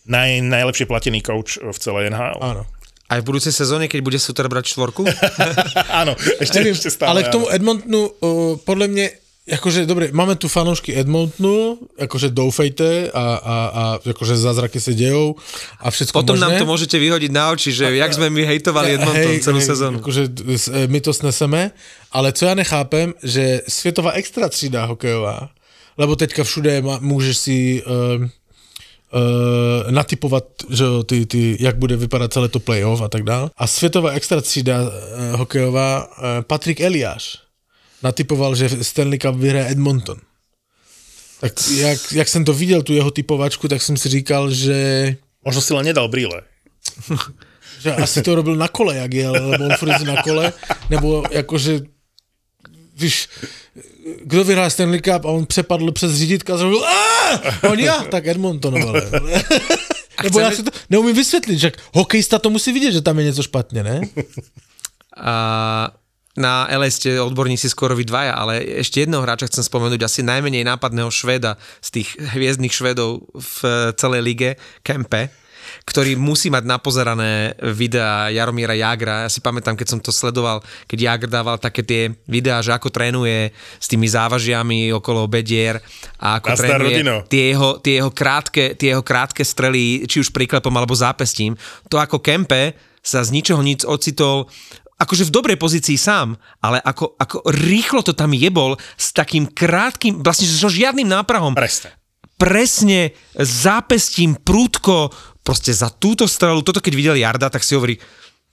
Naj, najlepšie platený coach v celej NHL. Áno. Aj v budúcej sezóne, keď bude Suter brať štvorku? áno, ešte, Neviem, ešte stále. ale k tomu. Edmontonu, uh, podľa mňa, akože, dobre, máme tu fanoušky Edmontonu, akože doufejte a, a, a akože zázraky sa dejou a všetko Potom možné. nám to môžete vyhodiť na oči, že jak sme my hejtovali Edmonton celú sezónu. Akože e, my to sneseme, ale co ja nechápem, že světová extra třída hokejová, lebo teďka všude má, můžeš si uh, uh, natypovat, že jo, ty, ty, jak bude vypadat celé to playoff a tak dále. A světová extra třída uh, hokejová, uh, Patrik Eliáš, natypoval, že Stanley Cup vyhraje Edmonton. Tak jak, jak jsem to viděl, tu jeho typovačku, tak jsem si říkal, že Možno si len nedal brýle. že asi to robil na kole, jak jel, lebo on furt jezdí na kole, nebo jakože, víš, kdo vyhrál Stanley Cup a on přepadl přes řídítka a zrobil on ja, tak Edmonton, ale. Nebo já si to neumím vysvětlit, že hokejista to musí vidět, že tam je něco špatně, ne? A na LA ste odborníci skoro vy dvaja, ale ešte jedného hráča chcem spomenúť, asi najmenej nápadného Švéda z tých hviezdnych Švedov v celej lige, Kempe, ktorý musí mať napozerané videá Jaromíra Jagra. Ja si pamätám, keď som to sledoval, keď Jagr dával také tie videá, že ako trénuje s tými závažiami okolo bedier a ako Nazdar, trénuje rodino. tie jeho, tie, jeho krátke, tie jeho krátke strely, či už priklepom alebo zápestím. To ako Kempe sa z ničoho nic ocitol akože v dobrej pozícii sám, ale ako, ako rýchlo to tam jebol s takým krátkým, vlastne so žiadnym náprahom. Presne. Presne zápestím, prúdko, proste za túto strelu, toto keď videl Jarda, tak si hovorí,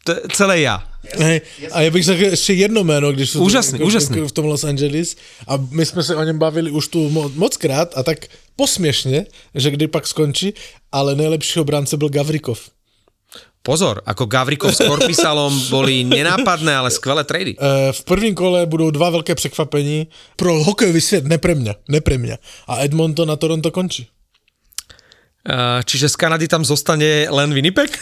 to je celé ja. Hej, a já bych řekl ještě jedno jméno, když jsou Úžasný, jako- úžasný. v tom Los Angeles a my jsme se o něm bavili už tu mo- moc krát a tak posměšně, že kdy pak skončí, ale nejlepší obránce byl Gavrikov. Pozor, ako Gavrikov s Korpisalom boli nenápadné, ale skvelé trady. Eh, V prvním kole budou dva velké překvapení pro hokejový svět, ne pre mňa, ne pre mňa. A Edmonton a Toronto končí. Uh, čiže z Kanady tam zostane len Winnipeg?